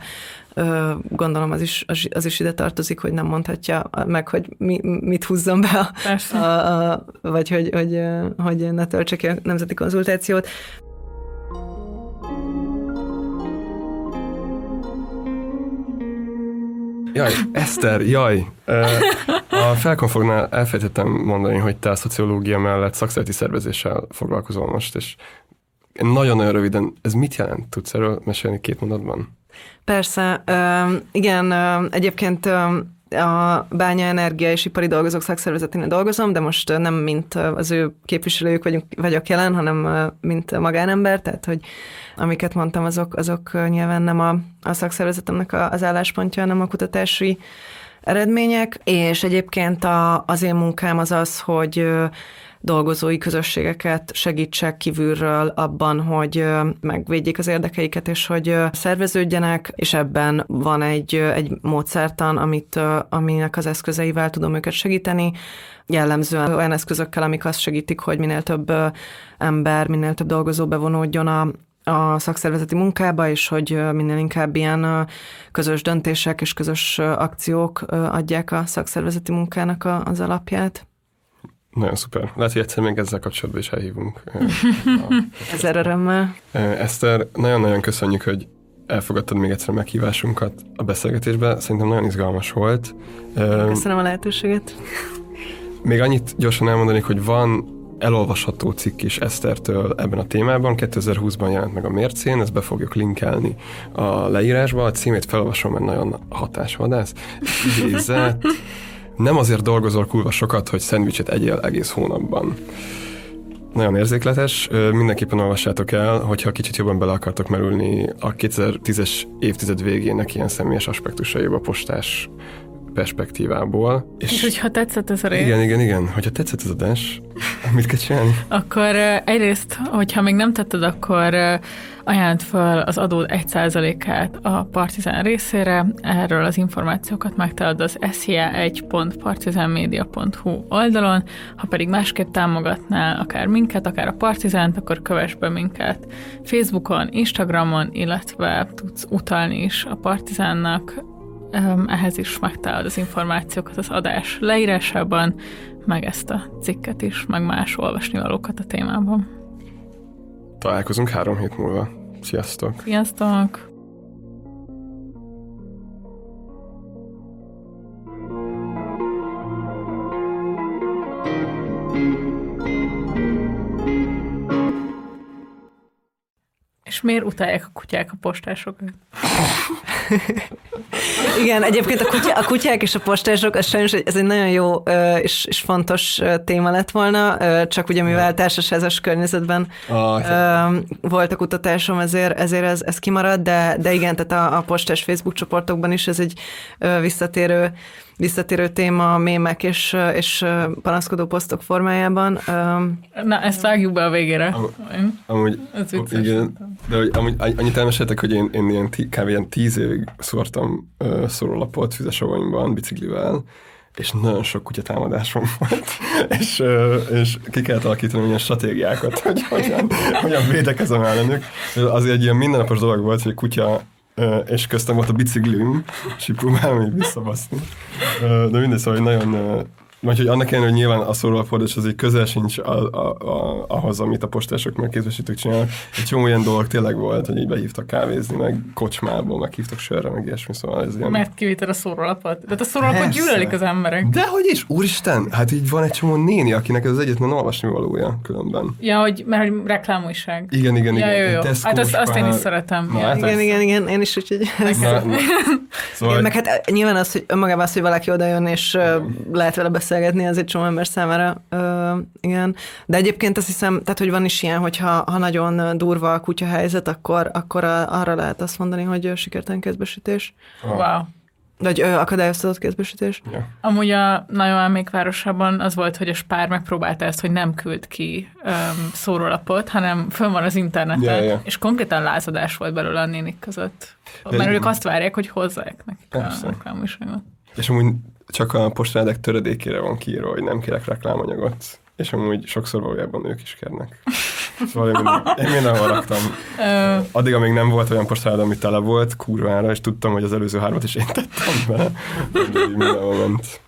gondolom az is, az, is ide tartozik, hogy nem mondhatja meg, hogy mi, mit húzzon be, a, a, a, vagy hogy, hogy, hogy ne töltse ki a nemzeti konzultációt. Jaj, Eszter, jaj! A felkonfognál elfelejtettem mondani, hogy te a szociológia mellett szakszereti szervezéssel foglalkozol most, és nagyon-nagyon röviden, ez mit jelent? Tudsz erről mesélni két mondatban? Persze, igen, egyébként a Bánya Energia és Ipari Dolgozók Szakszervezeténél dolgozom, de most nem mint az ő képviselőjük vagyunk, vagyok jelen, hanem mint magánember, tehát hogy amiket mondtam, azok, azok nyilván nem a, a szakszervezetemnek az álláspontja, hanem a kutatási eredmények, és egyébként a, az én munkám az az, hogy dolgozói közösségeket segítsek kívülről abban, hogy megvédjék az érdekeiket, és hogy szerveződjenek, és ebben van egy, egy módszertan, amit, aminek az eszközeivel tudom őket segíteni, jellemzően olyan eszközökkel, amik azt segítik, hogy minél több ember, minél több dolgozó bevonódjon a, a szakszervezeti munkába, és hogy minél inkább ilyen közös döntések és közös akciók adják a szakszervezeti munkának az alapját. Nagyon szuper. Lehet, hogy egyszer még ezzel kapcsolatban is elhívunk. Ezer örömmel. Eszter, nagyon-nagyon köszönjük, hogy elfogadtad még egyszer a meghívásunkat a beszélgetésbe. Szerintem nagyon izgalmas volt. Köszönöm a lehetőséget. Még annyit gyorsan elmondanék, hogy van elolvasható cikk is Esztertől ebben a témában. 2020-ban jelent meg a Mércén, ezt be fogjuk linkelni a leírásba. A címét felolvasom, mert nagyon hatásvadász. Idézet. Nem azért dolgozol kurva sokat, hogy szendvicset egyél egész hónapban. Nagyon érzékletes, mindenképpen olvassátok el, hogyha kicsit jobban bele akartok merülni a 2010-es évtized végének ilyen személyes aspektusaiba postás perspektívából. És hogyha tetszett ez a rész, Igen, igen, igen. Hogyha tetszett az adás, mit kell csinálni? akkor egyrészt, hogyha még nem tetted, akkor ajánlott fel az adód 1%-át a Partizán részére. Erről az információkat megtalálod az sia1.partizanmedia.hu oldalon. Ha pedig másképp támogatnál akár minket, akár a Partizánt, akkor kövess be minket Facebookon, Instagramon, illetve tudsz utalni is a Partizánnak. Ehhez is megtalálod az információkat az adás leírásában, meg ezt a cikket is, meg más olvasnivalókat a témában. Találkozunk három hét múlva. Sziasztok! Sziasztok! És miért utálják a kutyák a postásokat? Igen, egyébként a, kutya, a kutyák és a postások, ez sajnos egy- ez egy nagyon jó és, és fontos téma lett volna, csak ugye mivel társasházas környezetben ö, volt a kutatásom, ezért, ezért ez, ez kimarad, de, de igen, tehát a, a postás Facebook csoportokban is ez egy visszatérő, visszatérő téma, a mémek és, és panaszkodó posztok formájában. Na, ezt vágjuk be a végére. Am- Amúgy, Ez vicces. igen, de hogy amúgy annyit elmeséltek, hogy én, én ilyen tí, kb. ilyen tíz évig szórtam uh, szórólapot füzesavonyban biciklivel, és nagyon sok kutyatámadásom volt, és, és ki kellett alakítani ilyen stratégiákat, hogy hogyan, hogyan védekezem ellenük. Azért egy ilyen mindennapos dolog volt, hogy kutya ö, és köztem volt a biciklim, és így próbálom így visszabaszni. De mindegy, szóval nagyon vagy hogy annak ellenére, hogy nyilván a szórólapfordás az egy közel sincs a, a, a, ahhoz, amit a postások meg kézbesítők csinálnak. Egy csomó ilyen dolog tényleg volt, hogy így behívtak kávézni, meg kocsmából, meg hívtak sörre, meg ilyesmi, szóval ez ilyen... Mert kivitted a szórólapot. De a szórólapot gyűlölik az emberek. De hogy is, úristen, hát így van egy csomó néni, akinek ez az egyetlen olvasni valója különben. Ja, hogy, mert hogy reklámújság. Igen, igen, Ja, igen. jó, jó. Tesco-s Hát azt, azt én is szeretem. Na, hát igen, igen, igen, én is úgyhogy... Na, na. Szóval, Igen, meg hát nyilván az, hogy önmagában az, hogy valaki oda jön, és ö, lehet vele beszélgetni, az egy csomó ember számára, ö, igen. De egyébként azt hiszem, tehát, hogy van is ilyen, hogy ha, ha nagyon durva a kutya helyzet, akkor, akkor a, arra lehet azt mondani, hogy sikertelen kézbesítés. Wow. Vagy ö, akadályoztatott kézbesítés. Ja. Amúgy a nagyon elmékvárosában az volt, hogy a Spár megpróbálta ezt, hogy nem küld ki um, szórólapot, hanem fönn van az interneten, Ja, ja. és konkrétan lázadás volt belőle a nénik között. De- Mert ők azt várják, hogy hozzák nekik a Persze. reklámújságot. És amúgy csak a postradek töredékére van kiírva, hogy nem kérek reklámanyagot. És amúgy sokszor valójában ők is kérnek. Szóval én, én mindenhol raktam. Addig, amíg nem volt olyan postrád, ami tele volt, kurvára, és tudtam, hogy az előző hármat is én tettem. Úgyhogy mindenhol ment.